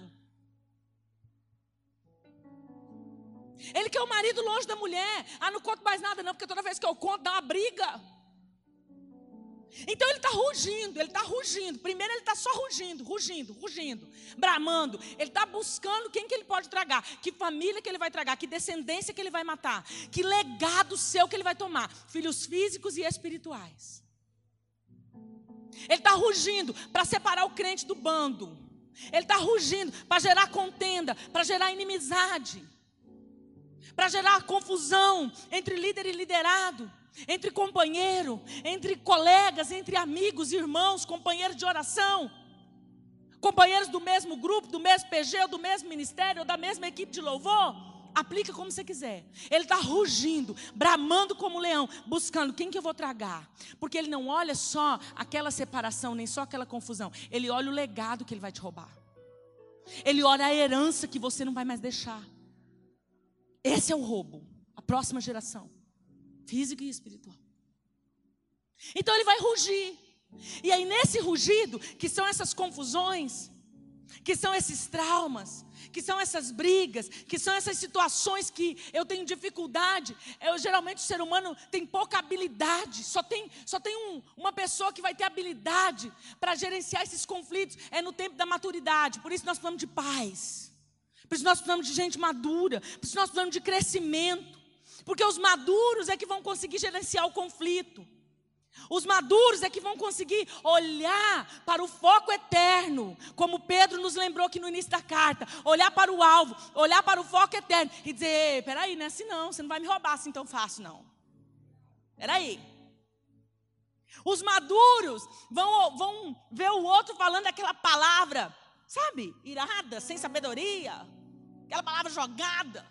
Ele quer o marido longe da mulher. Ah, não conto mais nada, não, porque toda vez que eu conto dá uma briga. Então ele está rugindo, ele está rugindo. Primeiro ele está só rugindo, rugindo, rugindo, bramando. Ele está buscando quem que ele pode tragar, que família que ele vai tragar, que descendência que ele vai matar, que legado seu que ele vai tomar, filhos físicos e espirituais. Ele está rugindo para separar o crente do bando. Ele está rugindo para gerar contenda, para gerar inimizade para gerar confusão entre líder e liderado, entre companheiro, entre colegas, entre amigos, irmãos, companheiros de oração, companheiros do mesmo grupo, do mesmo PG, ou do mesmo ministério, ou da mesma equipe de louvor. Aplica como você quiser. Ele está rugindo, bramando como leão, buscando quem que eu vou tragar. Porque ele não olha só aquela separação, nem só aquela confusão. Ele olha o legado que ele vai te roubar. Ele olha a herança que você não vai mais deixar. Esse é o roubo. A próxima geração. Física e espiritual. Então ele vai rugir. E aí, nesse rugido, que são essas confusões, que são esses traumas, que são essas brigas, que são essas situações que eu tenho dificuldade. Eu geralmente o ser humano tem pouca habilidade, só tem, só tem um, uma pessoa que vai ter habilidade para gerenciar esses conflitos, é no tempo da maturidade. Por isso nós falamos de paz. Por isso nós precisamos de gente madura, por isso nós precisamos de crescimento. Porque os maduros é que vão conseguir gerenciar o conflito. Os maduros é que vão conseguir olhar para o foco eterno, como Pedro nos lembrou aqui no início da carta, olhar para o alvo, olhar para o foco eterno e dizer: peraí, não é assim não, você não vai me roubar assim tão fácil, não. Peraí. Os maduros vão, vão ver o outro falando aquela palavra, sabe, irada, sem sabedoria, aquela palavra jogada.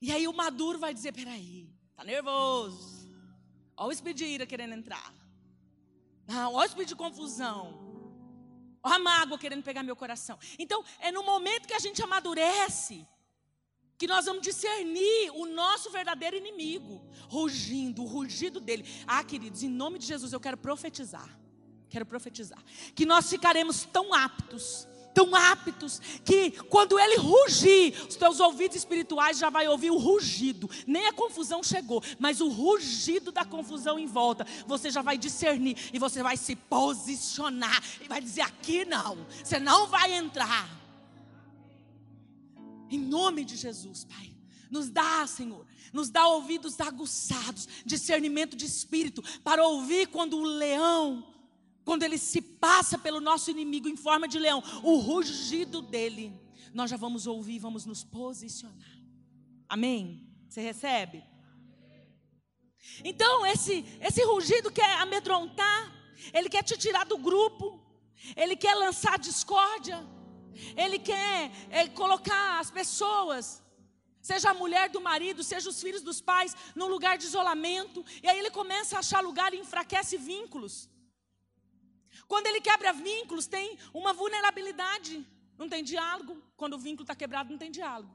E aí o maduro vai dizer: peraí, tá nervoso Olha o espírito de ira querendo entrar. Não, olha o espírito de confusão. Olha a mágoa querendo pegar meu coração. Então, é no momento que a gente amadurece que nós vamos discernir o nosso verdadeiro inimigo, rugindo, o rugido dele. Ah, queridos, em nome de Jesus eu quero profetizar. Quero profetizar que nós ficaremos tão aptos tão aptos que quando ele rugir, os teus ouvidos espirituais já vai ouvir o rugido. Nem a confusão chegou, mas o rugido da confusão em volta, você já vai discernir e você vai se posicionar e vai dizer aqui não, você não vai entrar. Em nome de Jesus, Pai. Nos dá, Senhor, nos dá ouvidos aguçados, discernimento de espírito, para ouvir quando o leão quando ele se passa pelo nosso inimigo em forma de leão, o rugido dele, nós já vamos ouvir, vamos nos posicionar. Amém? Você recebe? Então, esse, esse rugido quer amedrontar, ele quer te tirar do grupo, ele quer lançar discórdia, ele quer é, colocar as pessoas, seja a mulher do marido, seja os filhos dos pais, num lugar de isolamento, e aí ele começa a achar lugar e enfraquece vínculos. Quando ele quebra vínculos, tem uma vulnerabilidade. Não tem diálogo. Quando o vínculo está quebrado, não tem diálogo.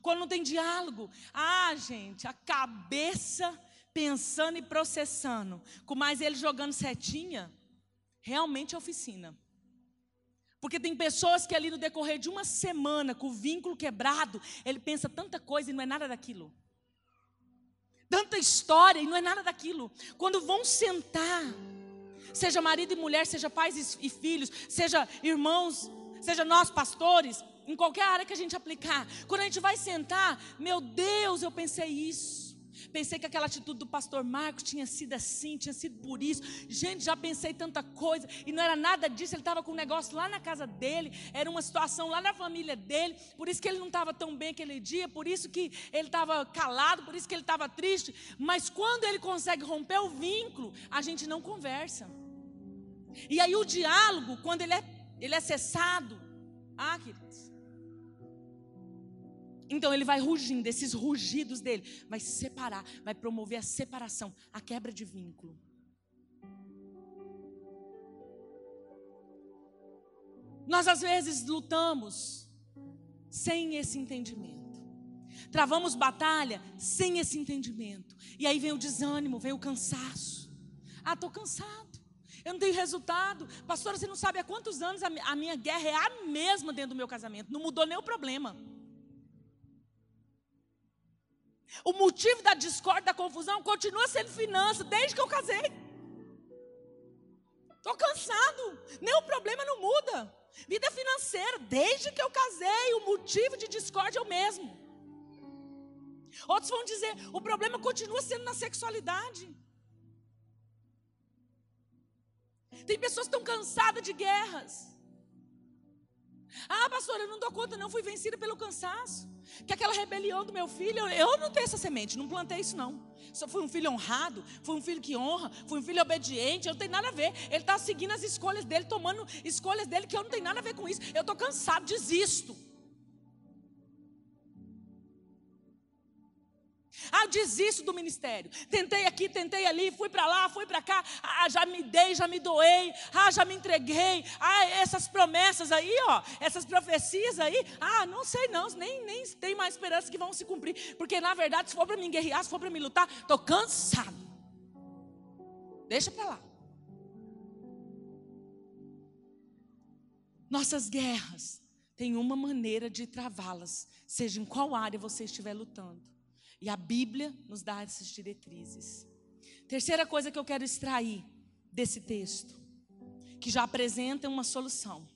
Quando não tem diálogo, ah, gente, a cabeça pensando e processando, com mais ele jogando setinha, realmente é oficina. Porque tem pessoas que ali no decorrer de uma semana, com o vínculo quebrado, ele pensa tanta coisa e não é nada daquilo. Tanta história e não é nada daquilo. Quando vão sentar, seja marido e mulher, seja pais e filhos, seja irmãos, seja nós pastores, em qualquer área que a gente aplicar. Quando a gente vai sentar, meu Deus, eu pensei isso. Pensei que aquela atitude do pastor Marcos tinha sido assim, tinha sido por isso. Gente, já pensei tanta coisa e não era nada disso. Ele estava com um negócio lá na casa dele, era uma situação lá na família dele. Por isso que ele não estava tão bem aquele dia, por isso que ele estava calado, por isso que ele estava triste. Mas quando ele consegue romper o vínculo, a gente não conversa. E aí o diálogo, quando ele é, ele é cessado, ah, queridos. Então ele vai rugindo, esses rugidos dele, vai separar, vai promover a separação, a quebra de vínculo. Nós às vezes lutamos sem esse entendimento. Travamos batalha sem esse entendimento. E aí vem o desânimo, vem o cansaço. Ah, estou cansado. Eu não tenho resultado. Pastora, você não sabe há quantos anos a minha guerra é a mesma dentro do meu casamento. Não mudou nem o problema. O motivo da discórdia, da confusão, continua sendo finança, desde que eu casei. Estou cansado. Nem o problema não muda. Vida financeira, desde que eu casei, o motivo de discórdia é o mesmo. Outros vão dizer, o problema continua sendo na sexualidade. Tem pessoas que estão cansadas de guerras. Ah, pastor, eu não dou conta, não. Fui vencida pelo cansaço. Que aquela rebelião do meu filho, eu não tenho essa semente, não plantei isso, não. Só fui um filho honrado, fui um filho que honra, fui um filho obediente, eu não tenho nada a ver. Ele está seguindo as escolhas dele, tomando escolhas dele, que eu não tenho nada a ver com isso. Eu estou cansado, desisto. Ah, desisto do ministério. Tentei aqui, tentei ali, fui para lá, fui para cá. Ah, já me dei, já me doei. Ah, já me entreguei. Ah, essas promessas aí, ó, essas profecias aí. Ah, não sei não, nem, nem tem mais esperança que vão se cumprir. Porque na verdade, se for para me guerrear, se for para me lutar, estou cansado. Deixa para lá. Nossas guerras têm uma maneira de travá-las, seja em qual área você estiver lutando. E a Bíblia nos dá essas diretrizes. Terceira coisa que eu quero extrair desse texto, que já apresenta uma solução.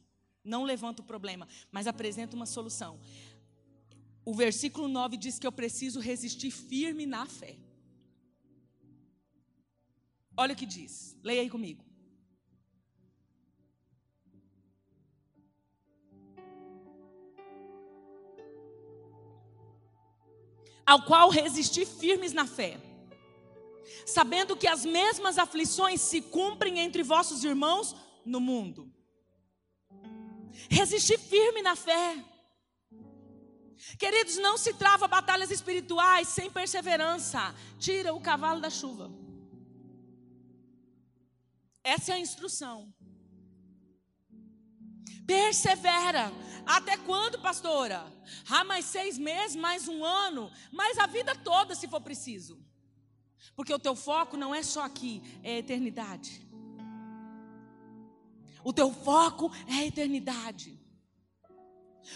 Não levanta o problema, mas apresenta uma solução. O versículo 9 diz que eu preciso resistir firme na fé. Olha o que diz. Leia aí comigo. Ao qual resistir firmes na fé, sabendo que as mesmas aflições se cumprem entre vossos irmãos no mundo. Resistir firme na fé. Queridos, não se trava batalhas espirituais sem perseverança. Tira o cavalo da chuva. Essa é a instrução. Persevera. Até quando, pastora? Ah, mais seis meses, mais um ano, mais a vida toda, se for preciso. Porque o teu foco não é só aqui, é a eternidade. O teu foco é a eternidade.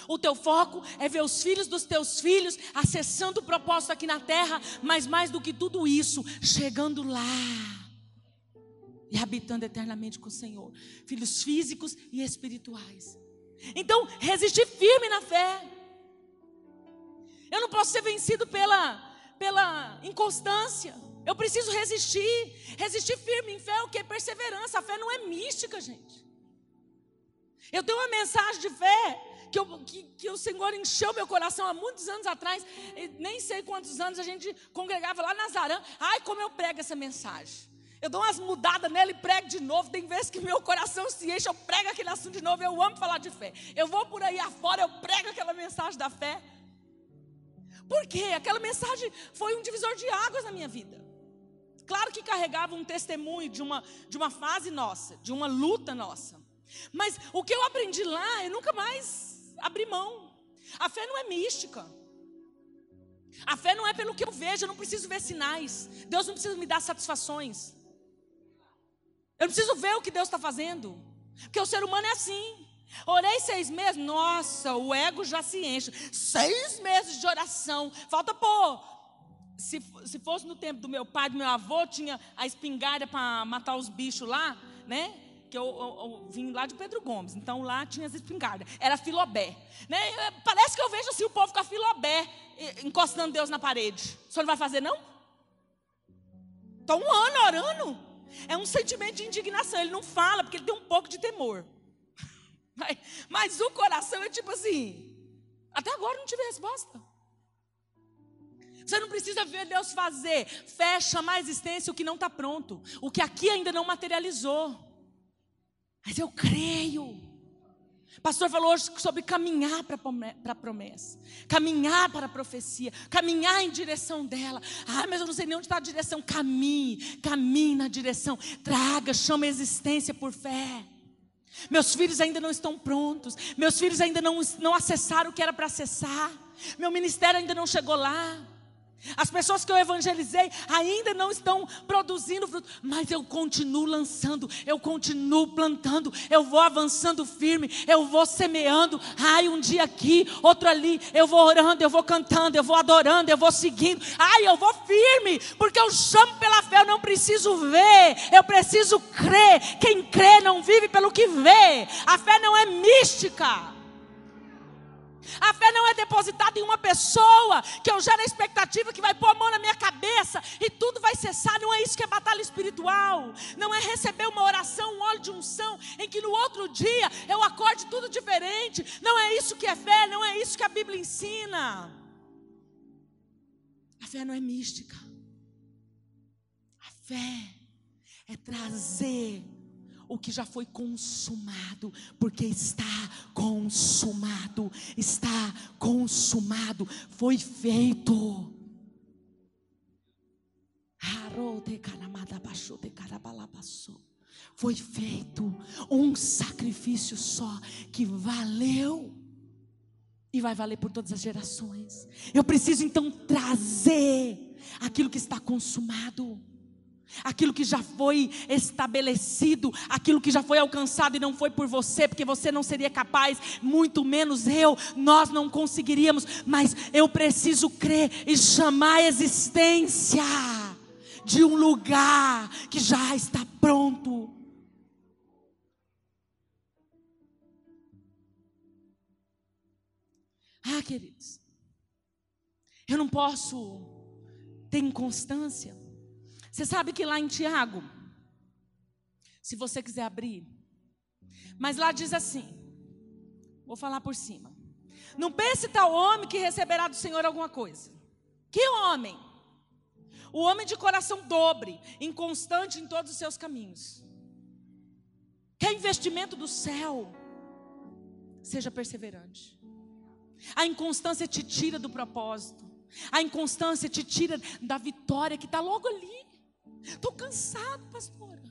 O teu foco é ver os filhos dos teus filhos acessando o propósito aqui na terra, mas mais do que tudo isso, chegando lá e habitando eternamente com o Senhor. Filhos físicos e espirituais. Então, resistir firme na fé. Eu não posso ser vencido pela, pela inconstância. Eu preciso resistir. Resistir firme em fé é o que? Perseverança. A fé não é mística, gente. Eu tenho uma mensagem de fé que, eu, que, que, o Senhor encheu meu coração há muitos anos atrás. Nem sei quantos anos a gente congregava lá na Zarã. Ai, como eu prego essa mensagem. Eu dou umas mudadas nela e prego de novo. Tem vezes que meu coração se enche, eu prego aquele assunto de novo. Eu amo falar de fé. Eu vou por aí afora, eu prego aquela mensagem da fé. Por quê? Aquela mensagem foi um divisor de águas na minha vida. Claro que carregava um testemunho de uma, de uma fase nossa, de uma luta nossa. Mas o que eu aprendi lá, eu nunca mais abri mão. A fé não é mística. A fé não é pelo que eu vejo, eu não preciso ver sinais. Deus não precisa me dar satisfações. Eu preciso ver o que Deus está fazendo. Porque o ser humano é assim. Orei seis meses, nossa, o ego já se enche. Seis meses de oração. Falta pôr. Se, se fosse no tempo do meu pai, do meu avô, tinha a espingarda para matar os bichos lá, né? Que eu, eu, eu, vim lá de Pedro Gomes, então lá tinha as espingardas. Era filobé. Né? Parece que eu vejo assim o povo com a filobé encostando Deus na parede. O senhor não vai fazer, não? Estou um ano orando. É um sentimento de indignação. Ele não fala porque ele tem um pouco de temor. Mas, mas o coração é tipo assim: até agora não tive resposta. Você não precisa ver Deus fazer. Fecha mais existência o que não está pronto. O que aqui ainda não materializou. Mas eu creio. Pastor falou hoje sobre caminhar para a promessa, caminhar para a profecia, caminhar em direção dela. Ah, mas eu não sei nem onde está a direção. Caminhe, caminhe na direção. Traga, chama a existência por fé. Meus filhos ainda não estão prontos. Meus filhos ainda não, não acessaram o que era para acessar. Meu ministério ainda não chegou lá. As pessoas que eu evangelizei ainda não estão produzindo fruto, mas eu continuo lançando, eu continuo plantando, eu vou avançando firme, eu vou semeando. Ai, um dia aqui, outro ali, eu vou orando, eu vou cantando, eu vou adorando, eu vou seguindo. Ai, eu vou firme, porque eu chamo pela fé, eu não preciso ver, eu preciso crer. Quem crê não vive pelo que vê. A fé não é mística. A fé não é depositada em uma pessoa que eu gero a expectativa que vai pôr a mão na minha cabeça e tudo vai cessar. Não é isso que é batalha espiritual. Não é receber uma oração, um óleo de unção, em que no outro dia eu acorde tudo diferente. Não é isso que é fé, não é isso que a Bíblia ensina. A fé não é mística. A fé é trazer o que já foi consumado, porque está consumado, está consumado, foi feito. Foi feito um sacrifício só que valeu e vai valer por todas as gerações. Eu preciso então trazer aquilo que está consumado aquilo que já foi estabelecido, aquilo que já foi alcançado e não foi por você, porque você não seria capaz, muito menos eu, nós não conseguiríamos, mas eu preciso crer e chamar a existência de um lugar que já está pronto. Ah, queridos, eu não posso ter inconstância. Você sabe que lá em Tiago, se você quiser abrir, mas lá diz assim: vou falar por cima. Não pense tal homem que receberá do Senhor alguma coisa. Que homem? O homem de coração dobre, inconstante em todos os seus caminhos. Quer investimento do céu? Seja perseverante. A inconstância te tira do propósito. A inconstância te tira da vitória que está logo ali. Estou cansado, pastora.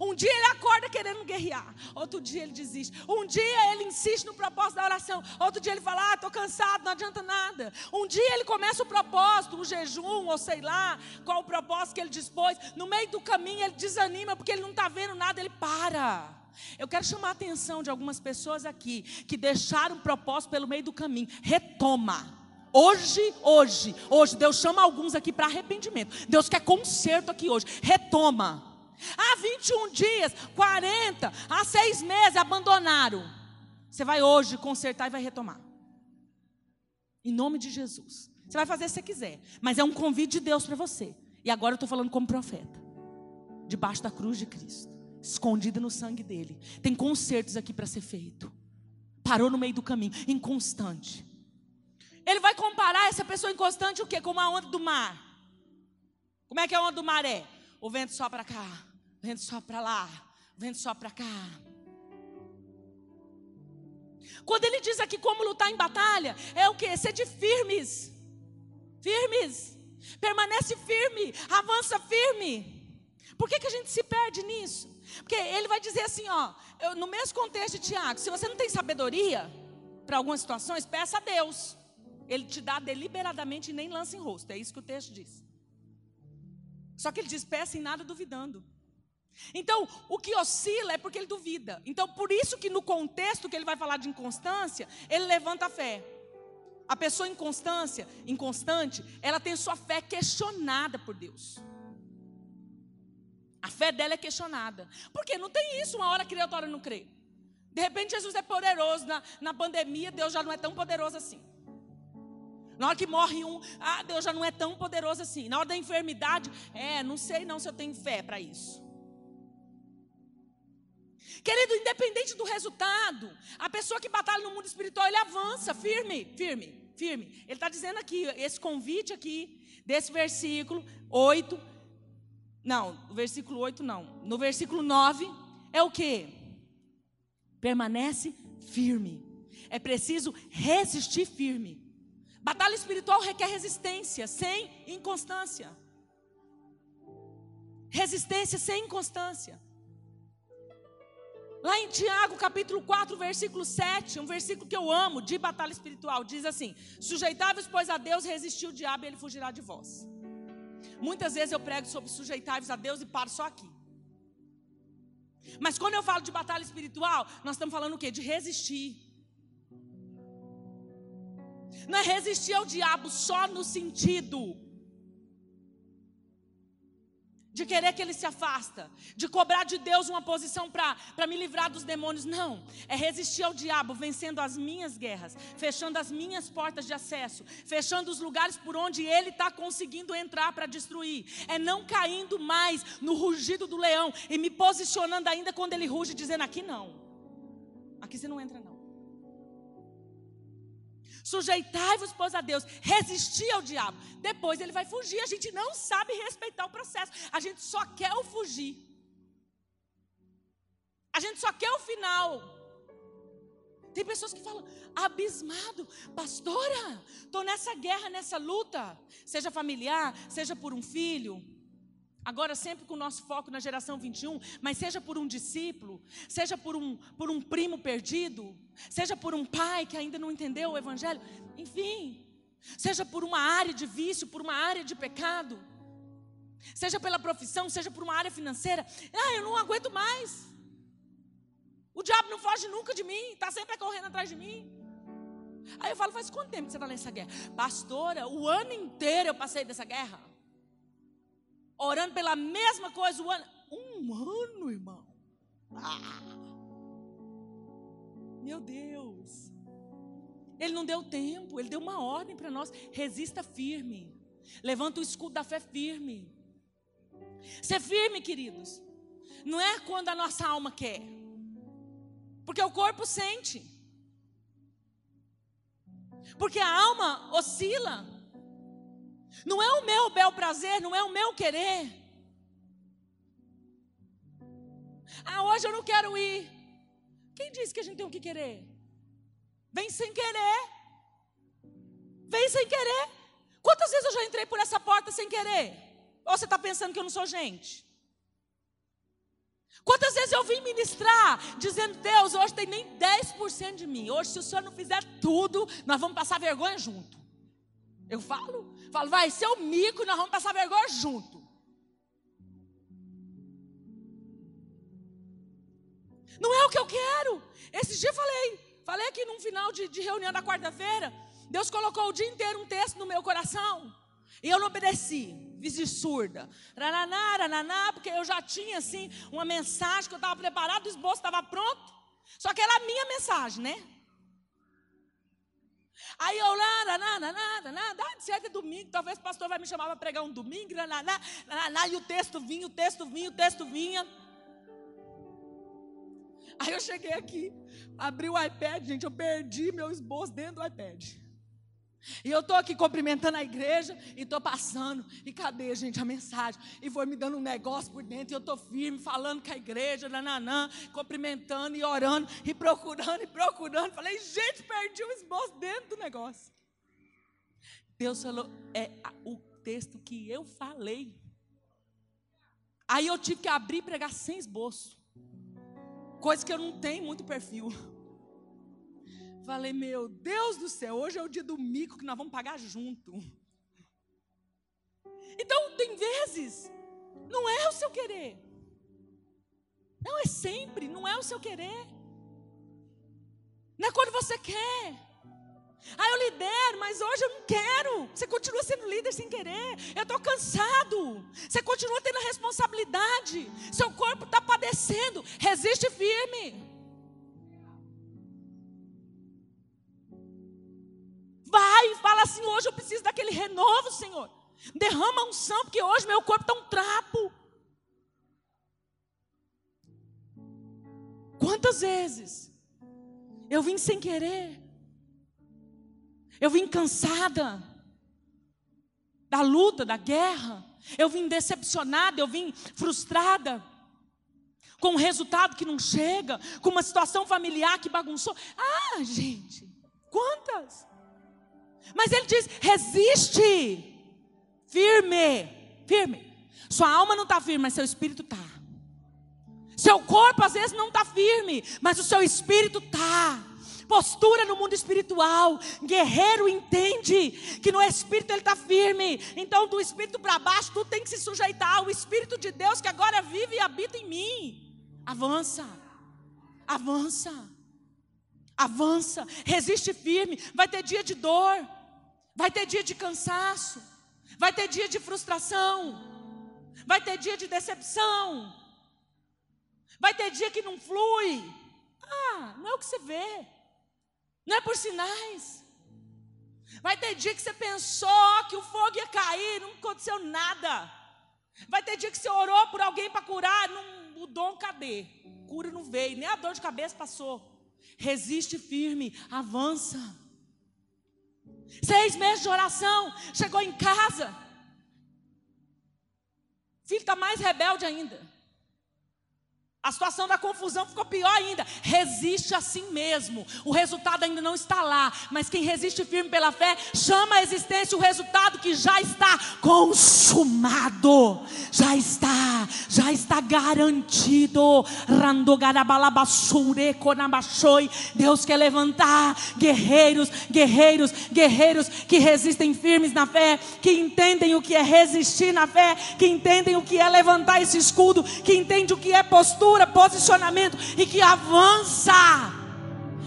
Um dia ele acorda querendo guerrear, outro dia ele desiste. Um dia ele insiste no propósito da oração, outro dia ele fala: Ah, estou cansado, não adianta nada. Um dia ele começa o propósito, um jejum, ou sei lá, qual o propósito que ele dispôs. No meio do caminho ele desanima porque ele não está vendo nada, ele para. Eu quero chamar a atenção de algumas pessoas aqui que deixaram o propósito pelo meio do caminho. Retoma. Hoje, hoje, hoje, Deus chama alguns aqui para arrependimento. Deus quer conserto aqui hoje. Retoma. Há 21 dias, 40, há seis meses abandonaram. Você vai hoje consertar e vai retomar. Em nome de Jesus. Você vai fazer se você quiser. Mas é um convite de Deus para você. E agora eu estou falando como profeta. Debaixo da cruz de Cristo. Escondida no sangue dele. Tem consertos aqui para ser feito. Parou no meio do caminho. Inconstante. Ele vai comparar essa pessoa inconstante o quê? Com uma onda do mar. Como é que a onda do mar é? O vento só para cá, o vento só para lá, o vento só para cá. Quando ele diz aqui como lutar em batalha, é o que? Ser de firmes. Firmes. Permanece firme, avança firme. Por que, que a gente se perde nisso? Porque ele vai dizer assim, ó, eu, no mesmo contexto de Tiago, se você não tem sabedoria para algumas situações, peça a Deus. Ele te dá deliberadamente e nem lança em rosto. É isso que o texto diz. Só que ele diz: peça em nada duvidando. Então, o que oscila é porque ele duvida. Então, por isso que no contexto que ele vai falar de inconstância, ele levanta a fé. A pessoa inconstância, inconstante, ela tem sua fé questionada por Deus. A fé dela é questionada. Porque não tem isso, uma hora crê, outra hora não crê. De repente Jesus é poderoso. Na, na pandemia, Deus já não é tão poderoso assim. Na hora que morre um, ah, Deus já não é tão poderoso assim. Na hora da enfermidade, é, não sei não se eu tenho fé para isso. Querido, independente do resultado, a pessoa que batalha no mundo espiritual, ele avança firme, firme, firme. Ele está dizendo aqui, esse convite aqui, desse versículo 8, não, versículo 8 não, no versículo 9, é o que? Permanece firme. É preciso resistir firme. Batalha espiritual requer resistência, sem inconstância. Resistência sem inconstância. Lá em Tiago, capítulo 4, versículo 7, um versículo que eu amo, de batalha espiritual, diz assim: Sujeitáveis, pois a Deus, resistiu o diabo e ele fugirá de vós. Muitas vezes eu prego sobre sujeitáveis a Deus e paro só aqui. Mas quando eu falo de batalha espiritual, nós estamos falando o quê? De resistir. Não é resistir ao diabo só no sentido de querer que ele se afasta, de cobrar de Deus uma posição para me livrar dos demônios. Não, é resistir ao diabo, vencendo as minhas guerras, fechando as minhas portas de acesso, fechando os lugares por onde ele está conseguindo entrar para destruir. É não caindo mais no rugido do leão e me posicionando ainda quando ele ruge, dizendo: aqui não, aqui você não entra, não. Sujeitai-vos, pois, a Deus. Resistir ao diabo. Depois ele vai fugir. A gente não sabe respeitar o processo. A gente só quer o fugir. A gente só quer o final. Tem pessoas que falam, abismado, pastora, estou nessa guerra, nessa luta, seja familiar, seja por um filho, Agora, sempre com o nosso foco na geração 21, mas seja por um discípulo, seja por um, por um primo perdido, seja por um pai que ainda não entendeu o Evangelho, enfim, seja por uma área de vício, por uma área de pecado, seja pela profissão, seja por uma área financeira, ah, eu não aguento mais. O diabo não foge nunca de mim, está sempre correndo atrás de mim. Aí eu falo, faz quanto tempo que você está nessa guerra? Pastora, o ano inteiro eu passei dessa guerra. Orando pela mesma coisa o ano. Um ano, irmão. Ah. Meu Deus. Ele não deu tempo, ele deu uma ordem para nós. Resista firme. Levanta o escudo da fé firme. Ser firme, queridos. Não é quando a nossa alma quer. Porque o corpo sente. Porque a alma oscila. Não é o meu bel prazer, não é o meu querer. Ah, hoje eu não quero ir. Quem disse que a gente tem o que querer? Vem sem querer. Vem sem querer. Quantas vezes eu já entrei por essa porta sem querer? Ou você está pensando que eu não sou gente? Quantas vezes eu vim ministrar dizendo, Deus, hoje tem nem 10% de mim. Hoje, se o Senhor não fizer tudo, nós vamos passar vergonha junto. Eu falo, falo, vai ser o mico nós vamos passar vergonha junto. Não é o que eu quero. Esse dia eu falei, falei aqui num final de, de reunião da quarta-feira. Deus colocou o dia inteiro um texto no meu coração. E eu não obedeci, de surda. Rananá, rananá, porque eu já tinha assim uma mensagem que eu estava preparado, o esboço estava pronto. Só que era a minha mensagem, né? Aí eu lá, ah, certo é domingo, talvez o pastor vai me chamar para pregar um domingo, nananá, nananá, e o texto vinha, o texto vinha, o texto vinha. Aí eu cheguei aqui, abri o iPad, gente, eu perdi meu esboço dentro do iPad. E eu estou aqui cumprimentando a igreja e estou passando. E cadê, gente, a mensagem? E foi me dando um negócio por dentro. E eu estou firme, falando com a igreja, nananã, cumprimentando e orando, e procurando e procurando. Falei, gente, perdi o esboço dentro do negócio. Deus falou, é o texto que eu falei. Aí eu tive que abrir e pregar sem esboço. Coisa que eu não tenho muito perfil. Falei, meu Deus do céu, hoje é o dia do mico que nós vamos pagar junto. Então, tem vezes, não é o seu querer. Não é sempre, não é o seu querer. Não é quando você quer. Ah, eu lidero, mas hoje eu não quero. Você continua sendo líder sem querer. Eu estou cansado. Você continua tendo a responsabilidade. Seu corpo está padecendo. Resiste firme. Vai fala assim: hoje eu preciso daquele renovo, Senhor. Derrama um unção, porque hoje meu corpo está um trapo. Quantas vezes eu vim sem querer, eu vim cansada da luta, da guerra, eu vim decepcionada, eu vim frustrada com um resultado que não chega, com uma situação familiar que bagunçou. Ah, gente, quantas? Mas ele diz: resiste, firme, firme. Sua alma não está firme, mas seu espírito está. Seu corpo às vezes não está firme, mas o seu espírito está. Postura no mundo espiritual. Guerreiro entende que no espírito ele está firme. Então, do espírito para baixo, tu tem que se sujeitar ao Espírito de Deus que agora vive e habita em mim. Avança, avança, avança, resiste firme. Vai ter dia de dor, Vai ter dia de cansaço, vai ter dia de frustração, vai ter dia de decepção, vai ter dia que não flui. Ah, não é o que você vê, não é por sinais. Vai ter dia que você pensou que o fogo ia cair, não aconteceu nada. Vai ter dia que você orou por alguém para curar, não, o dom cadê? Cura não veio, nem a dor de cabeça passou. Resiste firme, avança. Seis meses de oração, chegou em casa. Filho está mais rebelde ainda. A situação da confusão ficou pior ainda. Resiste assim mesmo. O resultado ainda não está lá. Mas quem resiste firme pela fé, chama a existência o resultado que já está consumado. Já está, já está garantido. Deus quer levantar guerreiros, guerreiros, guerreiros que resistem firmes na fé, que entendem o que é resistir na fé, que entendem o que é levantar esse escudo, que entendem o que é postura postura, posicionamento e que avança.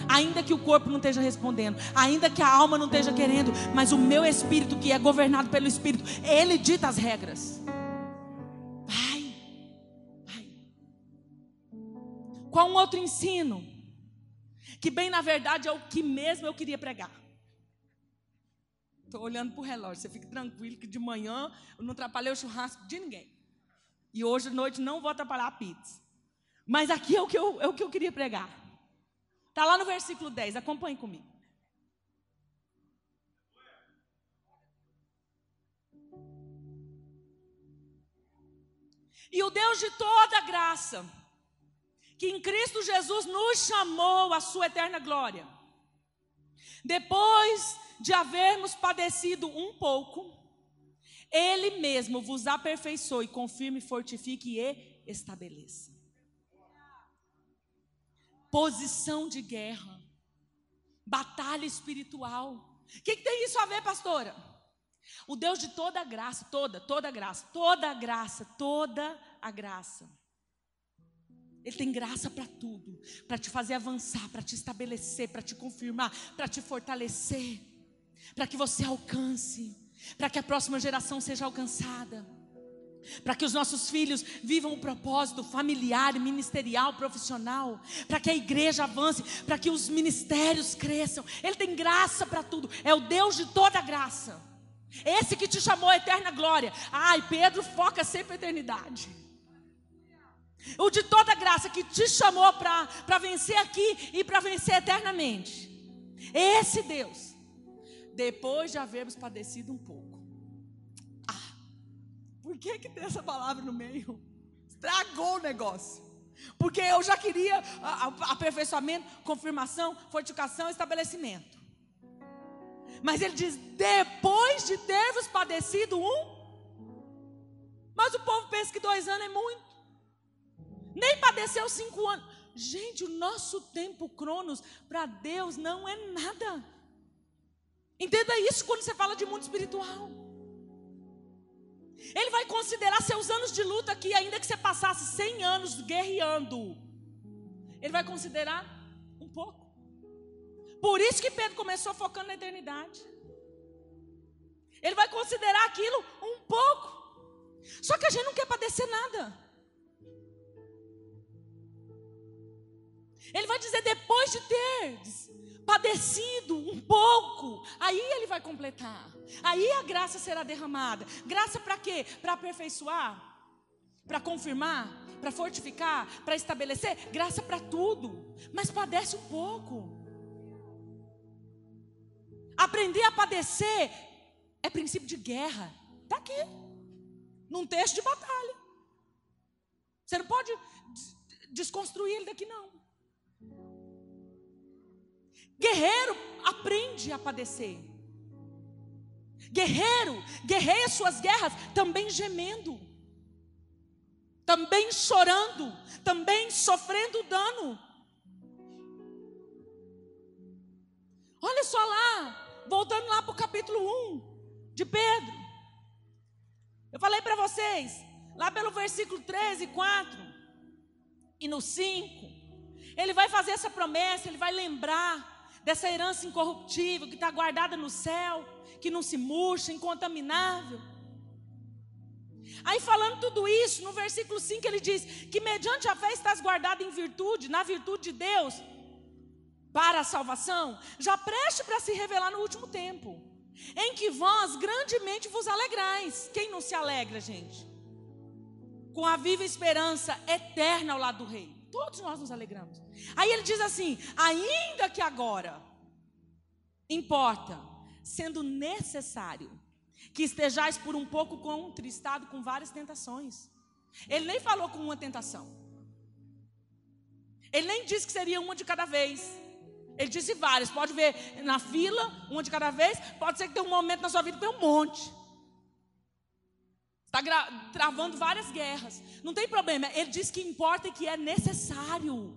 Ainda que o corpo não esteja respondendo, ainda que a alma não esteja querendo, mas o meu espírito, que é governado pelo espírito, ele dita as regras. Vai, vai. Qual um outro ensino? Que bem na verdade é o que mesmo eu queria pregar. Estou olhando para o relógio, você fique tranquilo que de manhã eu não atrapalhei o churrasco de ninguém. E hoje à noite não vou atrapalhar a pizza. Mas aqui é o que eu, é o que eu queria pregar. Está lá no versículo 10, acompanhe comigo. E o Deus de toda graça, que em Cristo Jesus nos chamou à sua eterna glória, depois de havermos padecido um pouco, Ele mesmo vos aperfeiçoe, confirme, fortifique e estabeleça posição de guerra, batalha espiritual. O que, que, tem isso a ver, pastora? O Deus de toda a graça, toda, toda a graça, toda a graça, toda a graça. Ele tem graça para tudo, para te fazer avançar, para te estabelecer, para te confirmar, para te fortalecer, para que você alcance, para que a próxima geração seja alcançada para que os nossos filhos vivam o propósito familiar, ministerial, profissional, para que a igreja avance, para que os ministérios cresçam. Ele tem graça para tudo, é o Deus de toda graça. Esse que te chamou a eterna glória. Ai, Pedro foca sempre a eternidade. O de toda graça que te chamou para vencer aqui e para vencer eternamente. Esse Deus, depois de havermos padecido um pouco por que, que tem essa palavra no meio? Estragou o negócio. Porque eu já queria aperfeiçoamento, confirmação, fortificação, estabelecimento. Mas ele diz: depois de termos padecido um. Mas o povo pensa que dois anos é muito. Nem padeceu cinco anos. Gente, o nosso tempo cronos para Deus não é nada. Entenda isso quando você fala de mundo espiritual. Ele vai considerar seus anos de luta aqui, ainda que você passasse 100 anos guerreando. Ele vai considerar um pouco. Por isso que Pedro começou focando na eternidade. Ele vai considerar aquilo um pouco. Só que a gente não quer padecer nada. Ele vai dizer depois de ter padecido um pouco, aí ele vai completar. Aí a graça será derramada. Graça para quê? Para aperfeiçoar, para confirmar, para fortificar, para estabelecer. Graça para tudo. Mas padece um pouco. Aprender a padecer é princípio de guerra. Está aqui, num texto de batalha. Você não pode desconstruir ele daqui, não. Guerreiro aprende a padecer. Guerreiro guerreia suas guerras também gemendo, também chorando, também sofrendo dano. Olha só lá, voltando lá para o capítulo 1 de Pedro. Eu falei para vocês, lá pelo versículo 13, 4 e no 5, ele vai fazer essa promessa, ele vai lembrar dessa herança incorruptível que está guardada no céu, que não se murcha, incontaminável. Aí falando tudo isso, no versículo 5 ele diz que mediante a fé estás guardado em virtude, na virtude de Deus, para a salvação, já preste para se revelar no último tempo, em que vós grandemente vos alegrais. Quem não se alegra, gente? Com a viva esperança eterna ao lado do Rei. Todos nós nos alegramos. Aí ele diz assim: ainda que agora, importa, sendo necessário, que estejais por um pouco contristado com várias tentações. Ele nem falou com uma tentação. Ele nem disse que seria uma de cada vez. Ele disse várias. Pode ver na fila, uma de cada vez. Pode ser que tenha um momento na sua vida que tem um monte. Está travando várias guerras. Não tem problema. Ele diz que importa e que é necessário.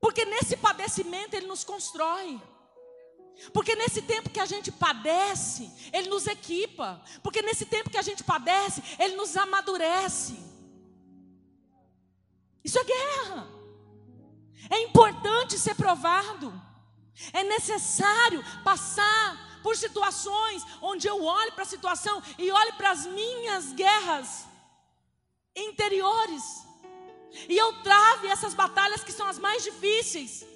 Porque nesse padecimento ele nos constrói. Porque nesse tempo que a gente padece, ele nos equipa. Porque nesse tempo que a gente padece, ele nos amadurece. Isso é guerra. É importante ser provado. É necessário passar por situações onde eu olhe para a situação e olhe para as minhas guerras interiores. E eu trave essas batalhas que são as mais difíceis.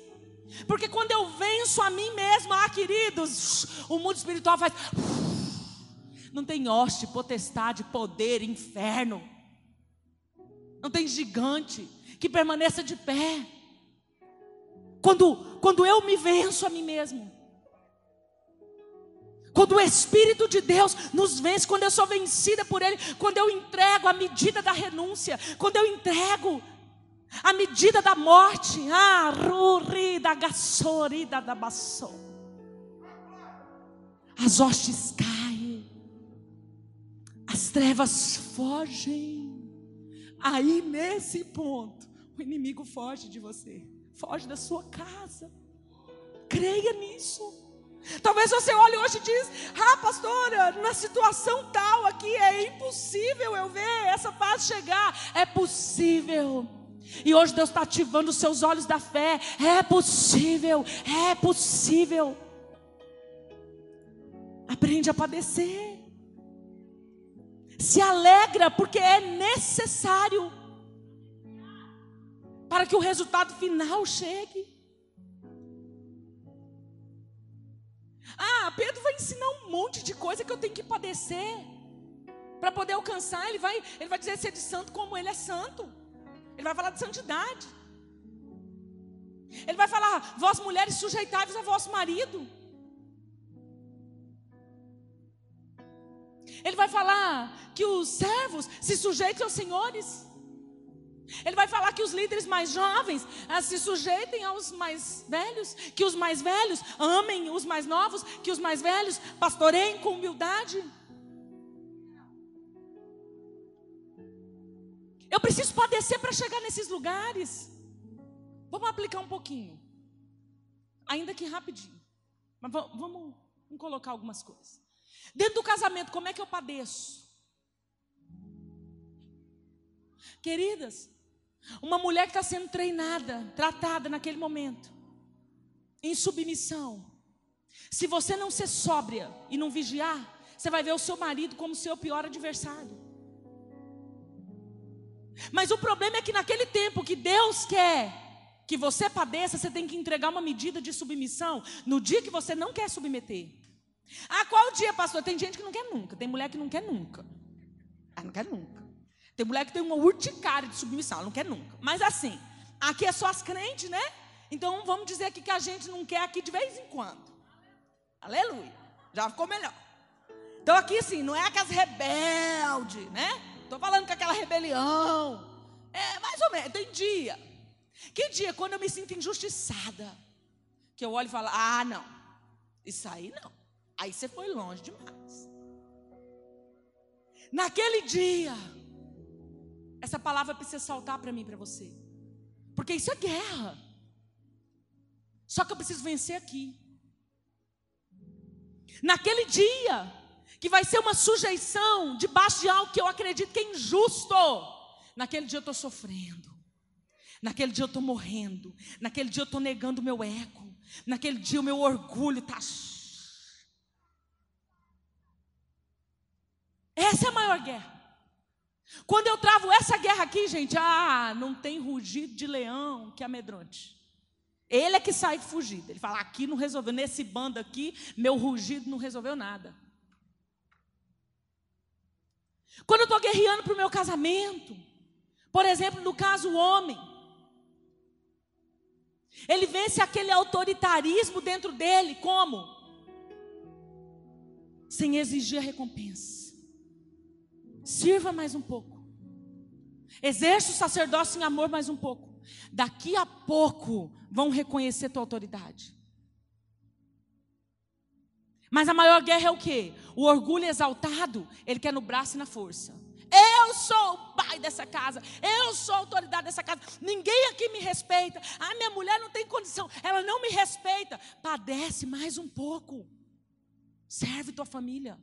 Porque quando eu venço a mim mesmo, ah, queridos, o mundo espiritual faz. Não tem hoste, potestade, poder, inferno. Não tem gigante que permaneça de pé. Quando, quando eu me venço a mim mesmo. Quando o Espírito de Deus nos vence, quando eu sou vencida por Ele, quando eu entrego a medida da renúncia, quando eu entrego a medida da morte, ah, ruri da gassorida da bassou. As hostes caem, as trevas fogem. Aí nesse ponto, o inimigo foge de você foge da sua casa. Creia nisso. Talvez você olhe hoje e diz: Ah, pastora, na situação tal aqui é impossível eu ver essa fase chegar. É possível. E hoje Deus está ativando os seus olhos da fé. É possível, é possível. Aprende a padecer. Se alegra, porque é necessário para que o resultado final chegue. Ah, Pedro vai ensinar um monte de coisa que eu tenho que padecer para poder alcançar. Ele vai, ele vai dizer ser de santo como ele é santo. Ele vai falar de santidade. Ele vai falar: vós mulheres sujeitáveis a vosso marido. Ele vai falar que os servos se sujeitem aos senhores. Ele vai falar que os líderes mais jovens ah, se sujeitem aos mais velhos, que os mais velhos amem os mais novos, que os mais velhos pastoreiem com humildade. Eu preciso padecer para chegar nesses lugares. Vamos aplicar um pouquinho, ainda que rapidinho, mas vamos, vamos colocar algumas coisas. Dentro do casamento, como é que eu padeço? Queridas, uma mulher que está sendo treinada, tratada naquele momento, em submissão. Se você não ser sóbria e não vigiar, você vai ver o seu marido como seu pior adversário. Mas o problema é que naquele tempo que Deus quer que você padeça, você tem que entregar uma medida de submissão no dia que você não quer submeter. Ah, qual dia, pastor? Tem gente que não quer nunca, tem mulher que não quer nunca. Ah, não quer nunca. Tem mulher que tem uma urticária de submissão, ela não quer nunca. Mas assim, aqui é só as crentes, né? Então vamos dizer aqui que a gente não quer aqui de vez em quando. Aleluia. Já ficou melhor. Então aqui assim, não é aquelas rebeldes, né? Estou falando com aquela rebelião. É mais ou menos, tem dia. Que dia? Quando eu me sinto injustiçada. Que eu olho e falo, ah, não. Isso aí não. Aí você foi longe demais. Naquele dia essa palavra precisa saltar para mim, para você. Porque isso é guerra. Só que eu preciso vencer aqui. Naquele dia, que vai ser uma sujeição debaixo de algo que eu acredito que é injusto. Naquele dia eu estou sofrendo. Naquele dia eu estou morrendo. Naquele dia eu estou negando o meu ego. Naquele dia o meu orgulho está. Essa é a maior guerra. Quando eu travo essa guerra aqui, gente, ah, não tem rugido de leão que amedronte. Ele é que sai fugido. Ele fala: aqui não resolveu, nesse bando aqui, meu rugido não resolveu nada. Quando eu estou guerreando para o meu casamento, por exemplo, no caso o homem, ele vence aquele autoritarismo dentro dele, como? Sem exigir a recompensa. Sirva mais um pouco. Exerce o sacerdócio em amor mais um pouco. Daqui a pouco vão reconhecer tua autoridade. Mas a maior guerra é o quê? O orgulho exaltado, ele quer no braço e na força. Eu sou o pai dessa casa. Eu sou a autoridade dessa casa. Ninguém aqui me respeita. Ah, minha mulher não tem condição. Ela não me respeita. Padece mais um pouco. Serve tua família.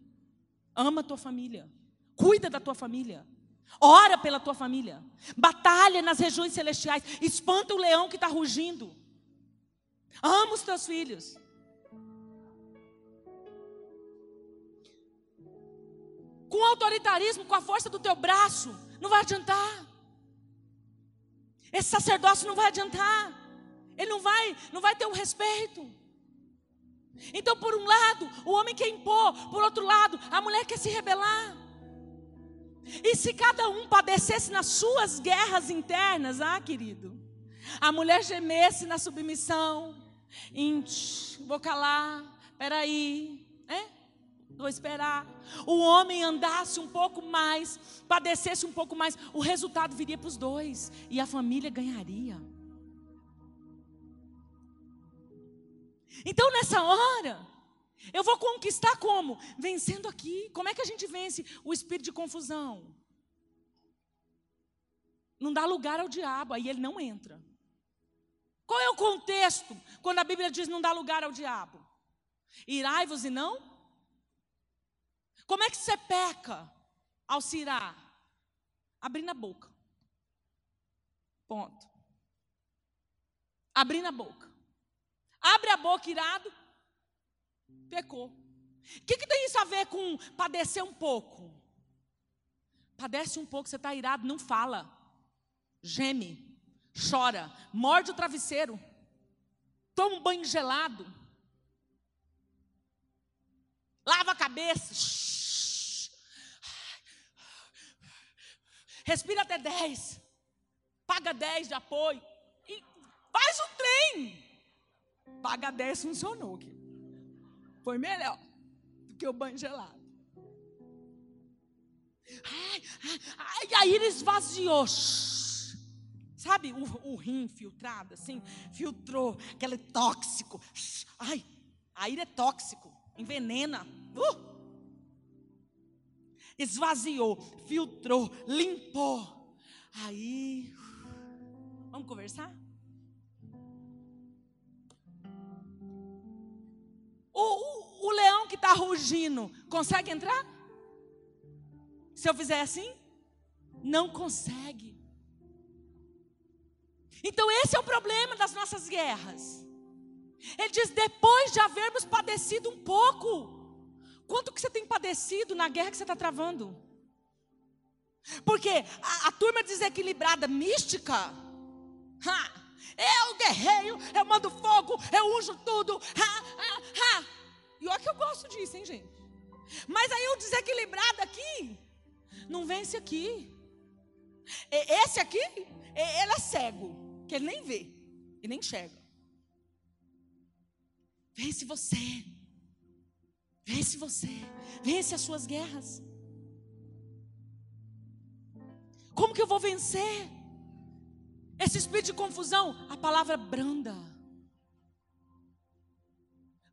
Ama tua família. Cuida da tua família. Ora pela tua família. Batalha nas regiões celestiais. Espanta o leão que está rugindo. Ama os teus filhos. Com autoritarismo, com a força do teu braço, não vai adiantar. Esse sacerdócio não vai adiantar. Ele não vai, não vai ter o um respeito. Então, por um lado, o homem quer impor, por outro lado, a mulher quer se rebelar. E se cada um padecesse nas suas guerras internas, ah, querido, a mulher gemesse na submissão, vou calar, peraí, é? vou esperar. O homem andasse um pouco mais, padecesse um pouco mais, o resultado viria para os dois e a família ganharia. Então nessa hora, eu vou conquistar como? Vencendo aqui. Como é que a gente vence o espírito de confusão? Não dá lugar ao diabo, aí ele não entra. Qual é o contexto quando a Bíblia diz não dá lugar ao diabo? Irai-vos e não? Como é que você peca ao se irar? Abrindo a boca. Ponto. Abrindo a boca. Abre a boca irado, pecou. O que, que tem isso a ver com padecer um pouco? Padece um pouco, você está irado, não fala. Geme, chora, morde o travesseiro, toma um banho gelado, lava a cabeça, respira até 10, paga 10 de apoio e faz o trem. Paga 10 funcionou. Aqui. Foi melhor do que o banho gelado. Ai, ai, aí ele esvaziou. Sabe o, o rim filtrado, assim? Filtrou, aquele tóxico. Ai, a ira é tóxico, envenena. Uh! Esvaziou, filtrou, limpou. Aí, vamos conversar? O, o, o leão que está rugindo, consegue entrar? Se eu fizer assim? Não consegue. Então, esse é o problema das nossas guerras. Ele diz: depois de havermos padecido um pouco, quanto que você tem padecido na guerra que você está travando? Porque a, a turma desequilibrada mística, ha, eu guerreio, eu mando fogo, eu uso tudo. Ha, ha, ha. E olha que eu gosto disso, hein, gente? Mas aí o desequilibrado aqui, não vence aqui. Esse aqui, ele é cego, que ele nem vê, e nem enxerga. Vence você. Vence você. Vence as suas guerras. Como que eu vou vencer? Esse espírito de confusão, a palavra branda.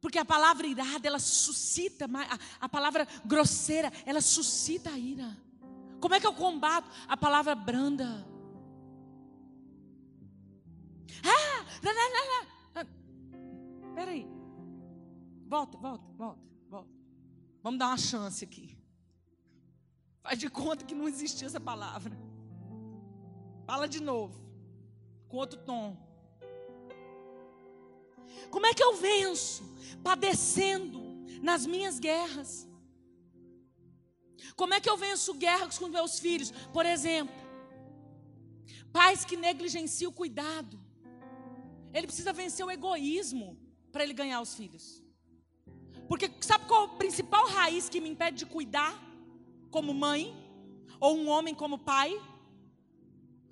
Porque a palavra irada, ela suscita, a, palavra grosseira, ela suscita a ira. Como é que eu combato? A palavra branda. Ah, lá, lá, lá. Peraí. Volta, volta, volta, volta. Vamos dar uma chance aqui. Faz de conta que não existia essa palavra. Fala de novo com outro tom. Como é que eu venço? Padecendo nas minhas guerras. Como é que eu venço guerras com meus filhos? Por exemplo, pais que negligenciam o cuidado. Ele precisa vencer o egoísmo para ele ganhar os filhos. Porque sabe qual a principal raiz que me impede de cuidar como mãe? Ou um homem como pai?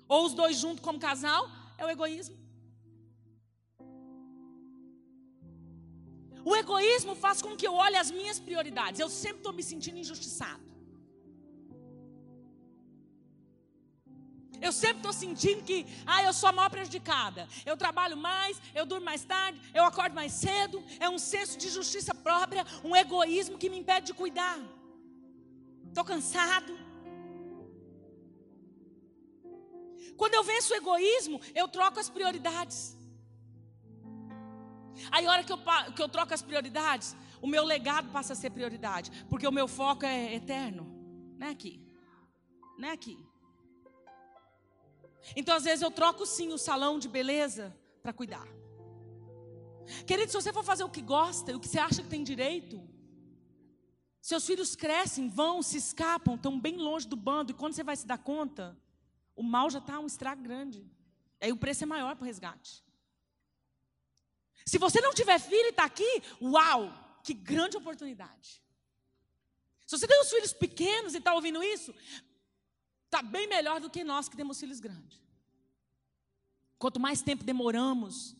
Ou os dois juntos como casal? É o egoísmo. O egoísmo faz com que eu olhe as minhas prioridades. Eu sempre estou me sentindo injustiçado. Eu sempre estou sentindo que, ah, eu sou a maior prejudicada. Eu trabalho mais, eu durmo mais tarde, eu acordo mais cedo. É um senso de justiça própria, um egoísmo que me impede de cuidar. Estou cansado. Quando eu venço o egoísmo, eu troco as prioridades. Aí, a hora que eu, que eu troco as prioridades, o meu legado passa a ser prioridade, porque o meu foco é eterno, não é aqui, não é aqui. Então, às vezes, eu troco sim o salão de beleza para cuidar. Querido, se você for fazer o que gosta o que você acha que tem direito, seus filhos crescem, vão, se escapam, estão bem longe do bando, e quando você vai se dar conta, o mal já está um estrago grande. Aí o preço é maior para o resgate. Se você não tiver filho e está aqui, uau, que grande oportunidade. Se você tem os filhos pequenos e está ouvindo isso, está bem melhor do que nós que temos filhos grandes. Quanto mais tempo demoramos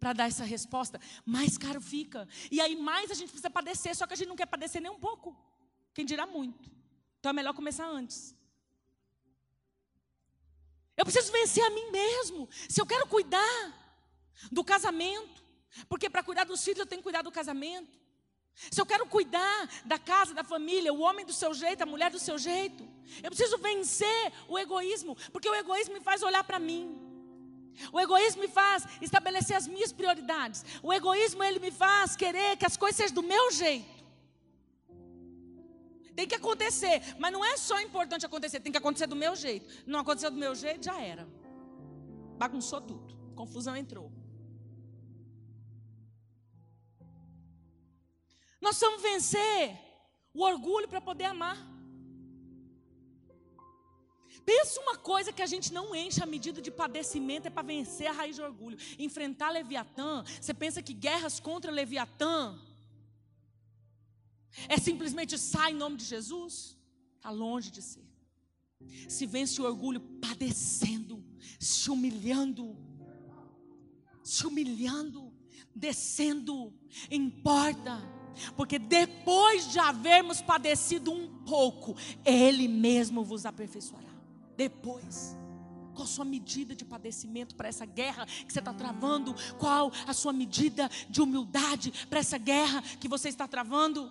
para dar essa resposta, mais caro fica. E aí mais a gente precisa padecer, só que a gente não quer padecer nem um pouco. Quem dirá muito. Então é melhor começar antes. Eu preciso vencer a mim mesmo. Se eu quero cuidar do casamento, porque para cuidar dos filhos eu tenho que cuidar do casamento. Se eu quero cuidar da casa, da família, o homem do seu jeito, a mulher do seu jeito, eu preciso vencer o egoísmo, porque o egoísmo me faz olhar para mim. O egoísmo me faz estabelecer as minhas prioridades. O egoísmo ele me faz querer que as coisas sejam do meu jeito. Tem que acontecer, mas não é só importante acontecer, tem que acontecer do meu jeito. Não aconteceu do meu jeito, já era. Bagunçou tudo. Confusão entrou. Nós precisamos vencer o orgulho para poder amar. Pensa uma coisa que a gente não enche a medida de padecimento é para vencer a raiz de orgulho. Enfrentar Leviatã. Você pensa que guerras contra Leviatã é simplesmente sai em nome de Jesus? Está longe de ser. Se vence o orgulho padecendo, se humilhando, se humilhando, descendo, importa, porque depois de havermos padecido um pouco, Ele mesmo vos aperfeiçoará. Depois. Qual a sua medida de padecimento para essa guerra que você está travando? Qual a sua medida de humildade para essa guerra que você está travando?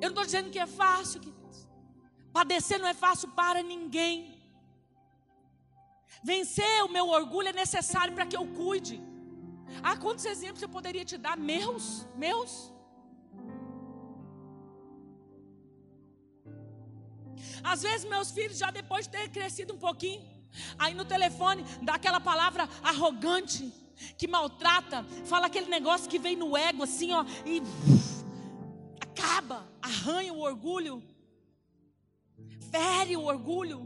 Eu não estou dizendo que é fácil, queridos. Padecer não é fácil para ninguém. Vencer o meu orgulho é necessário para que eu cuide. Ah, quantos exemplos eu poderia te dar? Meus, meus. Às vezes meus filhos, já depois de ter crescido um pouquinho, aí no telefone dá aquela palavra arrogante, que maltrata, fala aquele negócio que vem no ego assim, ó, e acaba, arranha o orgulho, fere o orgulho.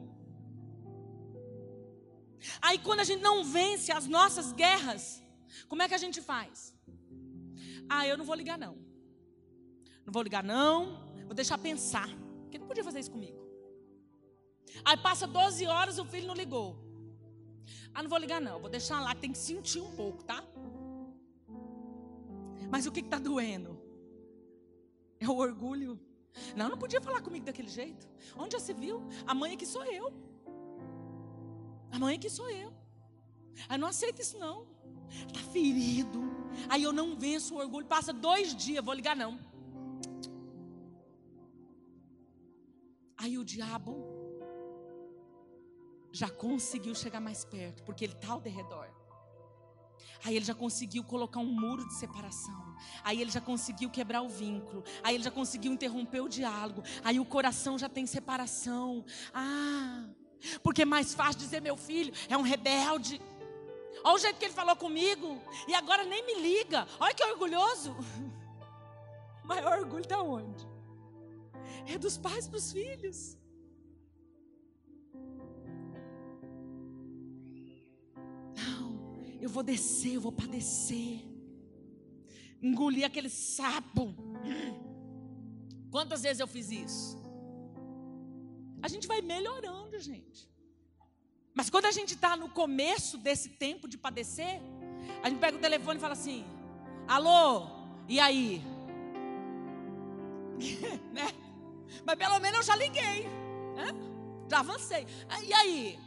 Aí quando a gente não vence as nossas guerras, como é que a gente faz? Ah, eu não vou ligar não. Não vou ligar não, vou deixar pensar. Porque não podia fazer isso comigo. Aí passa 12 horas, o filho não ligou. Ah, não vou ligar não, vou deixar lá, tem que sentir um pouco, tá? Mas o que está doendo? É o orgulho. Não, não podia falar comigo daquele jeito. Onde já se viu? A mãe aqui sou eu. A mãe aqui sou eu. Eu não aceito isso não. Está ferido. Aí eu não venço o orgulho. Passa dois dias, vou ligar não. Aí o diabo já conseguiu chegar mais perto, porque ele está ao derredor. Aí ele já conseguiu colocar um muro de separação. Aí ele já conseguiu quebrar o vínculo. Aí ele já conseguiu interromper o diálogo. Aí o coração já tem separação. Ah, porque é mais fácil dizer meu filho é um rebelde. Olha o jeito que ele falou comigo. E agora nem me liga. Olha que orgulhoso. O maior orgulho da onde? É dos pais para os filhos. Eu vou descer, eu vou padecer. Engolir aquele sapo. Quantas vezes eu fiz isso? A gente vai melhorando, gente. Mas quando a gente está no começo desse tempo de padecer, a gente pega o telefone e fala assim: Alô, e aí? né? Mas pelo menos eu já liguei. Né? Já avancei. E aí?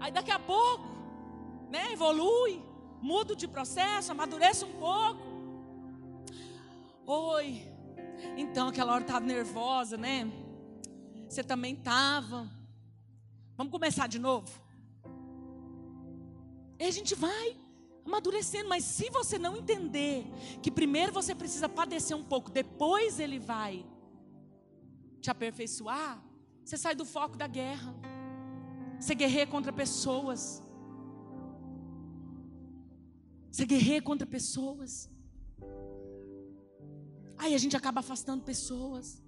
Aí daqui a pouco, né, evolui, mudo de processo, amadureço um pouco. Oi. Então aquela hora estava nervosa, né? Você também estava. Vamos começar de novo? E a gente vai amadurecendo, mas se você não entender que primeiro você precisa padecer um pouco, depois ele vai te aperfeiçoar, você sai do foco da guerra. Você guerreia contra pessoas. Você guerreia contra pessoas. Aí a gente acaba afastando pessoas.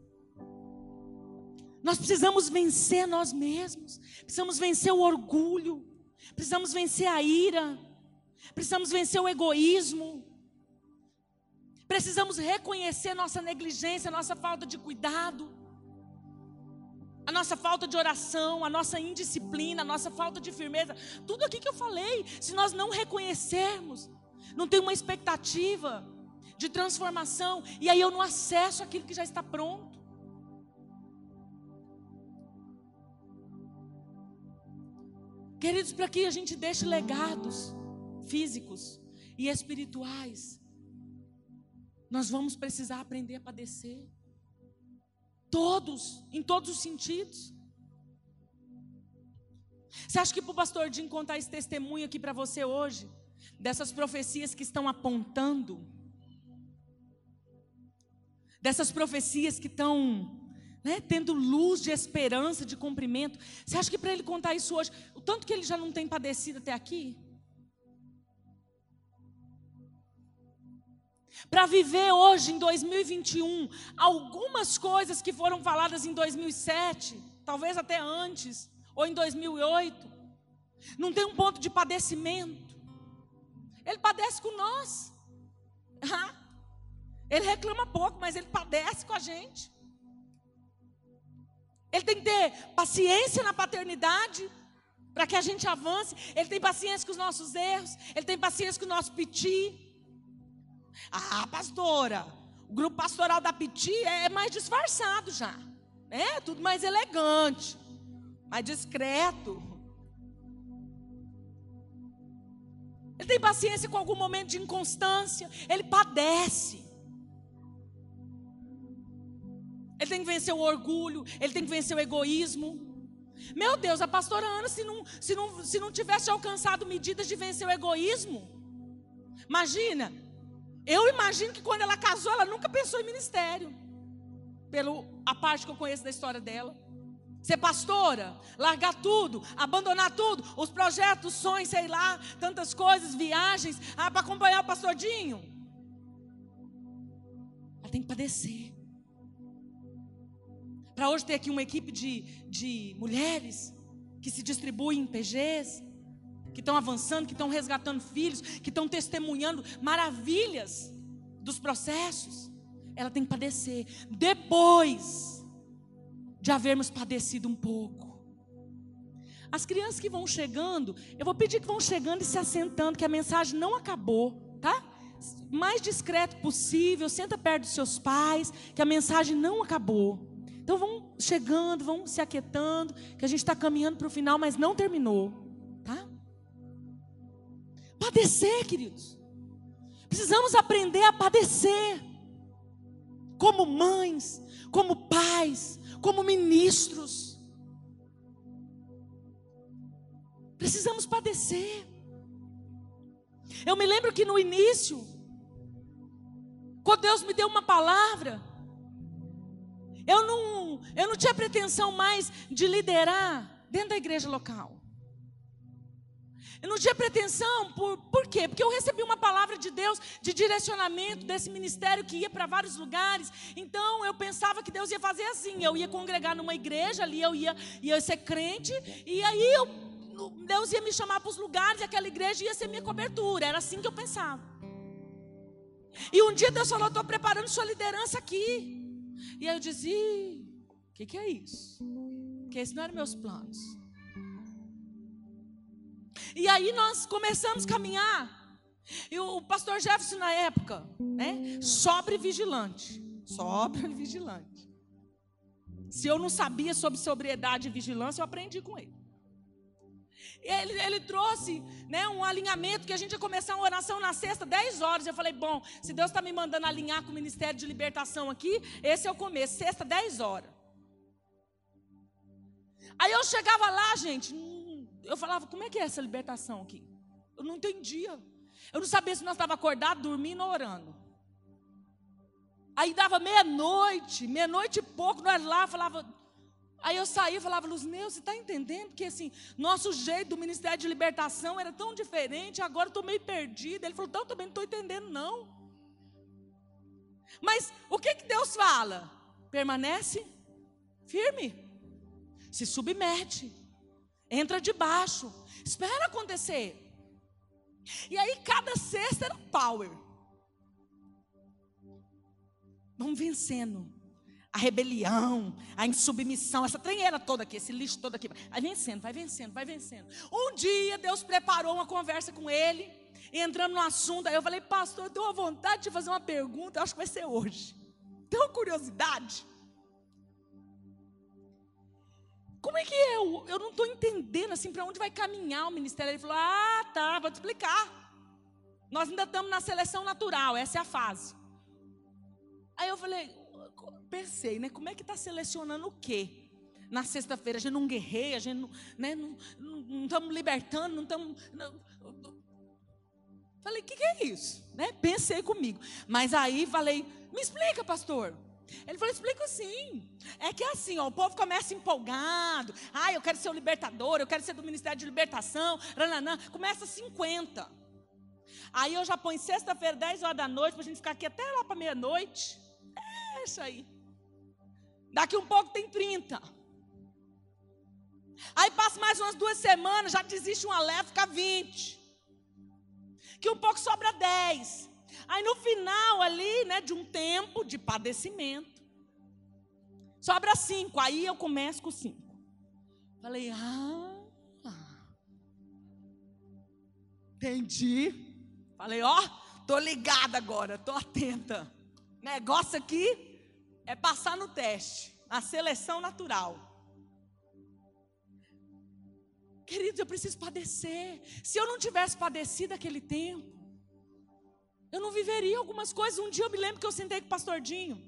Nós precisamos vencer nós mesmos. Precisamos vencer o orgulho. Precisamos vencer a ira. Precisamos vencer o egoísmo. Precisamos reconhecer nossa negligência, nossa falta de cuidado a nossa falta de oração, a nossa indisciplina, a nossa falta de firmeza, tudo aqui que eu falei, se nós não reconhecermos, não tem uma expectativa de transformação, e aí eu não acesso aquilo que já está pronto. Queridos, para que a gente deixe legados físicos e espirituais, nós vamos precisar aprender a padecer. Todos, em todos os sentidos. Você acha que para o pastor Jim contar esse testemunho aqui para você hoje, dessas profecias que estão apontando, dessas profecias que estão né, tendo luz de esperança, de cumprimento, você acha que para ele contar isso hoje, o tanto que ele já não tem padecido até aqui? Para viver hoje, em 2021, algumas coisas que foram faladas em 2007, talvez até antes, ou em 2008, não tem um ponto de padecimento. Ele padece com nós. Ele reclama pouco, mas ele padece com a gente. Ele tem que ter paciência na paternidade para que a gente avance. Ele tem paciência com os nossos erros. Ele tem paciência com o nosso piti. Ah, pastora, o grupo pastoral da Piti é mais disfarçado já. É tudo mais elegante, mais discreto. Ele tem paciência com algum momento de inconstância, ele padece. Ele tem que vencer o orgulho, ele tem que vencer o egoísmo. Meu Deus, a pastora Ana, se não, se não, se não tivesse alcançado medidas de vencer o egoísmo, imagina, eu imagino que quando ela casou, ela nunca pensou em ministério. Pelo a parte que eu conheço da história dela. Ser pastora, largar tudo, abandonar tudo, os projetos, sonhos, sei lá, tantas coisas, viagens, ah, para acompanhar o pastor Dinho. Ela tem que padecer. Para hoje ter aqui uma equipe de, de mulheres que se distribuem em PGs, que estão avançando, que estão resgatando filhos, que estão testemunhando maravilhas dos processos, ela tem que padecer depois de havermos padecido um pouco. As crianças que vão chegando, eu vou pedir que vão chegando e se assentando, que a mensagem não acabou, tá? Mais discreto possível, senta perto dos seus pais, que a mensagem não acabou. Então vão chegando, vão se aquietando, que a gente está caminhando para o final, mas não terminou. Padecer, queridos. Precisamos aprender a padecer. Como mães, como pais, como ministros. Precisamos padecer. Eu me lembro que no início, quando Deus me deu uma palavra, eu não, eu não tinha pretensão mais de liderar dentro da igreja local. Eu não tinha pretensão, por, por quê? Porque eu recebi uma palavra de Deus de direcionamento desse ministério que ia para vários lugares. Então eu pensava que Deus ia fazer assim: eu ia congregar numa igreja, ali eu ia, ia ser crente, e aí eu, Deus ia me chamar para os lugares e aquela igreja ia ser minha cobertura. Era assim que eu pensava. E um dia Deus falou: estou preparando sua liderança aqui. E aí eu disse: o que, que é isso? Porque esses não eram meus planos. E aí nós começamos a caminhar. E o pastor Jefferson, na época, né? Sobre vigilante. Sobre vigilante. Se eu não sabia sobre sobriedade e vigilância, eu aprendi com ele. Ele, ele, trouxe né, um alinhamento que a gente ia começar uma oração na sexta, 10 horas. Eu falei, bom, se Deus está me mandando alinhar com o Ministério de Libertação aqui, esse é o começo, sexta, 10 horas. Aí eu chegava lá, gente, eu falava, como é que é essa libertação aqui? Eu não entendia. Eu não sabia se nós estávamos acordados, dormindo ou orando. Aí dava meia-noite, meia-noite e pouco, nós lá falava. Aí eu saía e falava, Luzineu, você está entendendo que assim, nosso jeito do Ministério de Libertação era tão diferente, agora eu estou meio perdida. Ele falou, então também não estou entendendo, não. Mas o que, que Deus fala? Permanece firme, se submete, entra debaixo, espera acontecer. E aí cada sexta era power. Vamos vencendo. A rebelião, a insubmissão, essa trenheira toda aqui, esse lixo todo aqui. Vai vencendo, vai vencendo, vai vencendo. Um dia Deus preparou uma conversa com ele, entrando no assunto, aí eu falei, pastor, eu tenho vontade de fazer uma pergunta, acho que vai ser hoje. Tenho curiosidade. Como é que eu? Eu não estou entendendo assim para onde vai caminhar o ministério. Ele falou: Ah, tá, vou te explicar. Nós ainda estamos na seleção natural, essa é a fase. Aí eu falei, pensei, né? Como é que está selecionando o quê? Na sexta-feira a gente não guerreia, a gente não, né, não, não estamos libertando, não estamos. Falei, o que, que é isso? Né? Pensei comigo. Mas aí falei, me explica, pastor. Ele falou: explico sim. É que é assim, ó, o povo começa empolgado. Ah, eu quero ser o libertador, eu quero ser do Ministério de Libertação. Rananã. Começa 50. Aí eu já ponho sexta-feira, 10 horas da noite, para a gente ficar aqui até lá para meia-noite. É isso aí. Daqui um pouco tem 30. Aí passa mais umas duas semanas, já desiste uma leva, fica 20. Que um pouco sobra 10. Aí no final ali, né, de um tempo de padecimento, sobra cinco. Aí eu começo com cinco. Falei, ah, entendi. Falei, ó, tô ligada agora, tô atenta. Negócio aqui é passar no teste, a seleção natural. Queridos, eu preciso padecer. Se eu não tivesse padecido aquele tempo, eu não viveria algumas coisas. Um dia eu me lembro que eu sentei com o pastor Dinho.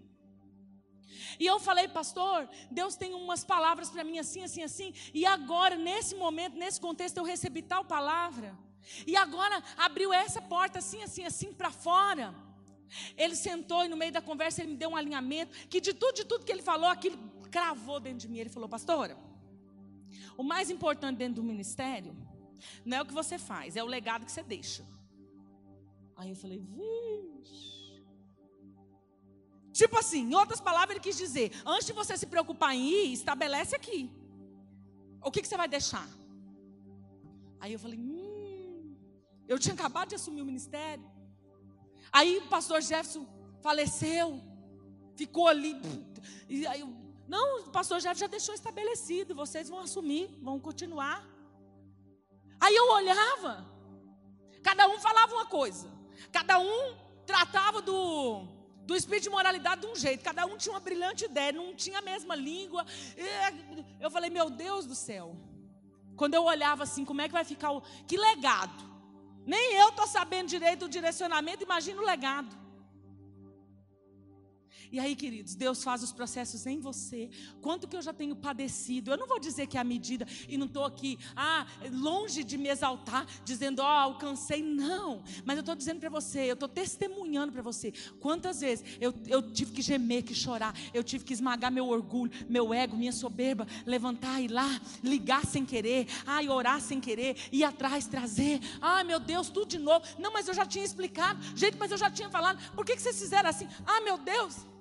E eu falei, pastor, Deus tem umas palavras para mim assim, assim, assim. E agora, nesse momento, nesse contexto, eu recebi tal palavra. E agora abriu essa porta assim, assim, assim para fora. Ele sentou e no meio da conversa ele me deu um alinhamento. Que de tudo, de tudo que ele falou, aquilo cravou dentro de mim. Ele falou, pastora, o mais importante dentro do ministério não é o que você faz, é o legado que você deixa. Aí eu falei, vixe. Tipo assim, em outras palavras, ele quis dizer: antes de você se preocupar em ir, estabelece aqui. O que, que você vai deixar? Aí eu falei, hum, eu tinha acabado de assumir o ministério. Aí o pastor Jefferson faleceu, ficou ali. E aí, não, o pastor Jefferson já deixou estabelecido, vocês vão assumir, vão continuar. Aí eu olhava, cada um falava uma coisa. Cada um tratava do, do espírito de moralidade de um jeito, cada um tinha uma brilhante ideia, não tinha a mesma língua. Eu falei, meu Deus do céu. Quando eu olhava assim, como é que vai ficar o. Que legado! Nem eu estou sabendo direito o direcionamento, imagina o legado. E aí, queridos, Deus faz os processos em você. Quanto que eu já tenho padecido? Eu não vou dizer que é a medida e não estou aqui, ah, longe de me exaltar, dizendo, ó, oh, alcancei. Não. Mas eu estou dizendo para você, eu estou testemunhando para você. Quantas vezes eu, eu tive que gemer, que chorar, eu tive que esmagar meu orgulho, meu ego, minha soberba, levantar e ir lá, ligar sem querer, ai, orar sem querer, ir atrás, trazer. Ai, meu Deus, tudo de novo. Não, mas eu já tinha explicado. Gente, mas eu já tinha falado. Por que, que vocês fizeram assim? Ah, meu Deus.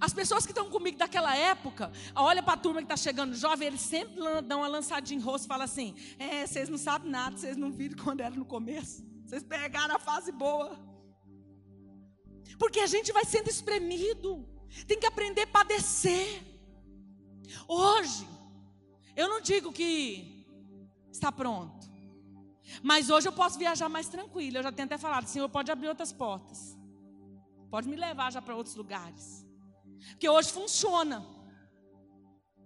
As pessoas que estão comigo daquela época, olha para a turma que está chegando jovem, eles sempre dão uma lançadinha em rosto e falam assim: É, vocês não sabem nada, vocês não viram quando era no começo. Vocês pegaram a fase boa. Porque a gente vai sendo espremido. Tem que aprender a padecer. Hoje, eu não digo que está pronto. Mas hoje eu posso viajar mais tranquilo. Eu já tenho até falado, Senhor, pode abrir outras portas. Pode me levar já para outros lugares. Porque hoje funciona.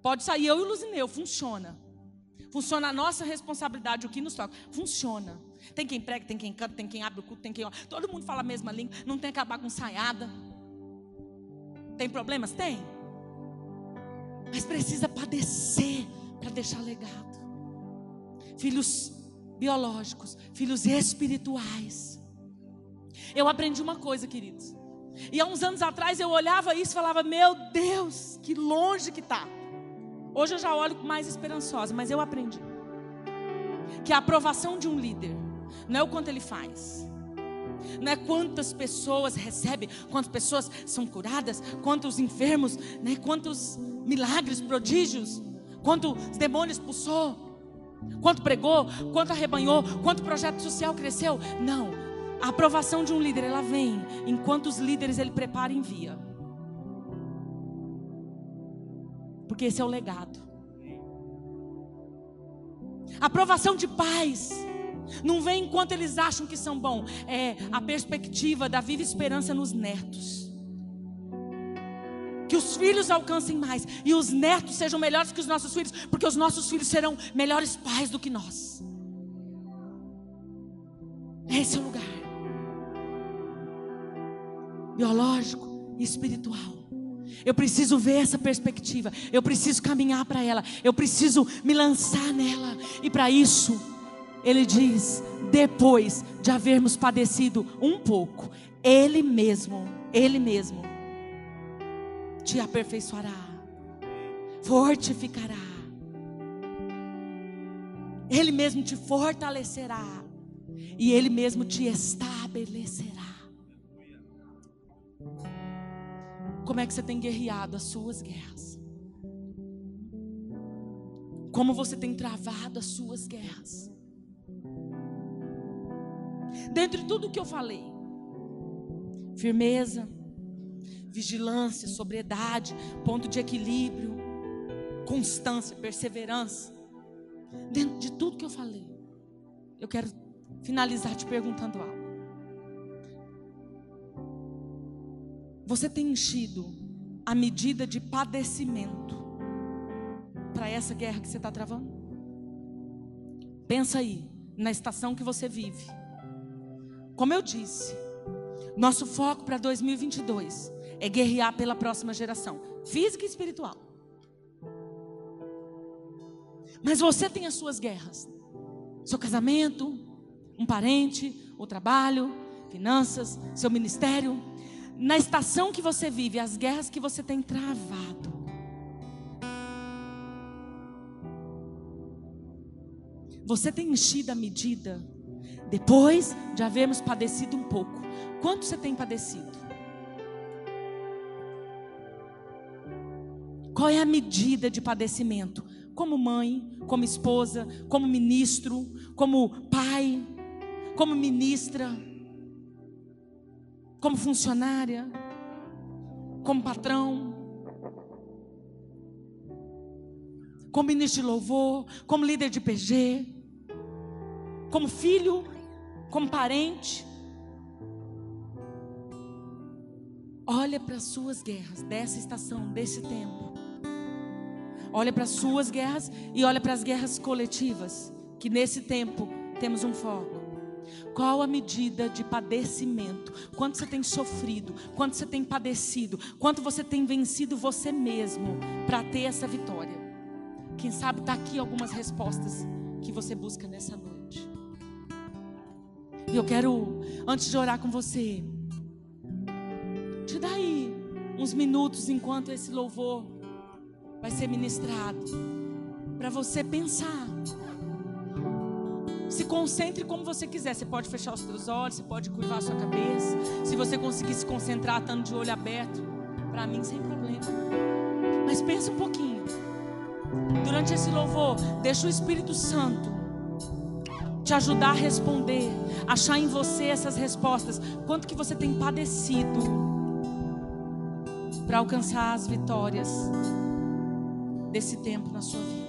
Pode sair eu e o Luzineu, funciona. Funciona a nossa responsabilidade, o que nos toca. Funciona. Tem quem prega, tem quem canta, tem quem abre o culto, tem quem. Todo mundo fala a mesma língua. Não tem que acabar com saiada. Tem problemas? Tem. Mas precisa padecer para deixar legado. Filhos biológicos, filhos espirituais. Eu aprendi uma coisa, queridos. E há uns anos atrás eu olhava isso e falava: Meu Deus, que longe que está. Hoje eu já olho mais esperançosa, mas eu aprendi que a aprovação de um líder não é o quanto ele faz, não é quantas pessoas recebe, quantas pessoas são curadas, quantos enfermos, né? quantos milagres, prodígios, quantos demônios expulsou, quanto pregou, quanto arrebanhou, quanto projeto social cresceu. Não, a aprovação de um líder ela vem enquanto os líderes ele prepara e envia. Porque esse é o legado. A aprovação de pais não vem enquanto eles acham que são bons. É a perspectiva da viva esperança nos netos. Que os filhos alcancem mais e os netos sejam melhores que os nossos filhos, porque os nossos filhos serão melhores pais do que nós. Esse é o lugar biológico e espiritual. Eu preciso ver essa perspectiva, eu preciso caminhar para ela, eu preciso me lançar nela, e para isso, ele diz: depois de havermos padecido um pouco, Ele mesmo, Ele mesmo, te aperfeiçoará, fortificará, Ele mesmo te fortalecerá, e Ele mesmo te estabelecerá. Como é que você tem guerreado as suas guerras? Como você tem travado as suas guerras? Dentre tudo que eu falei, firmeza, vigilância, sobriedade, ponto de equilíbrio, constância, perseverança. Dentro de tudo que eu falei, eu quero finalizar te perguntando algo. Você tem enchido a medida de padecimento para essa guerra que você está travando? Pensa aí, na estação que você vive. Como eu disse, nosso foco para 2022 é guerrear pela próxima geração, física e espiritual. Mas você tem as suas guerras. Seu casamento, um parente, o trabalho, finanças, seu ministério. Na estação que você vive, as guerras que você tem travado. Você tem enchido a medida depois de havermos padecido um pouco. Quanto você tem padecido? Qual é a medida de padecimento? Como mãe, como esposa, como ministro, como pai, como ministra, como funcionária, como patrão, como ministro de louvor, como líder de PG, como filho, como parente. Olha para as suas guerras dessa estação, desse tempo. Olha para as suas guerras e olha para as guerras coletivas, que nesse tempo temos um foco. Qual a medida de padecimento? Quanto você tem sofrido? Quanto você tem padecido? Quanto você tem vencido você mesmo para ter essa vitória? Quem sabe está aqui algumas respostas que você busca nessa noite. E eu quero, antes de orar com você, te dar aí uns minutos enquanto esse louvor vai ser ministrado, para você pensar. Se concentre como você quiser. Você pode fechar os seus olhos, você pode curvar a sua cabeça. Se você conseguir se concentrar estando de olho aberto, para mim sem problema. Mas pensa um pouquinho. Durante esse louvor, deixa o Espírito Santo te ajudar a responder, achar em você essas respostas. Quanto que você tem padecido para alcançar as vitórias desse tempo na sua vida?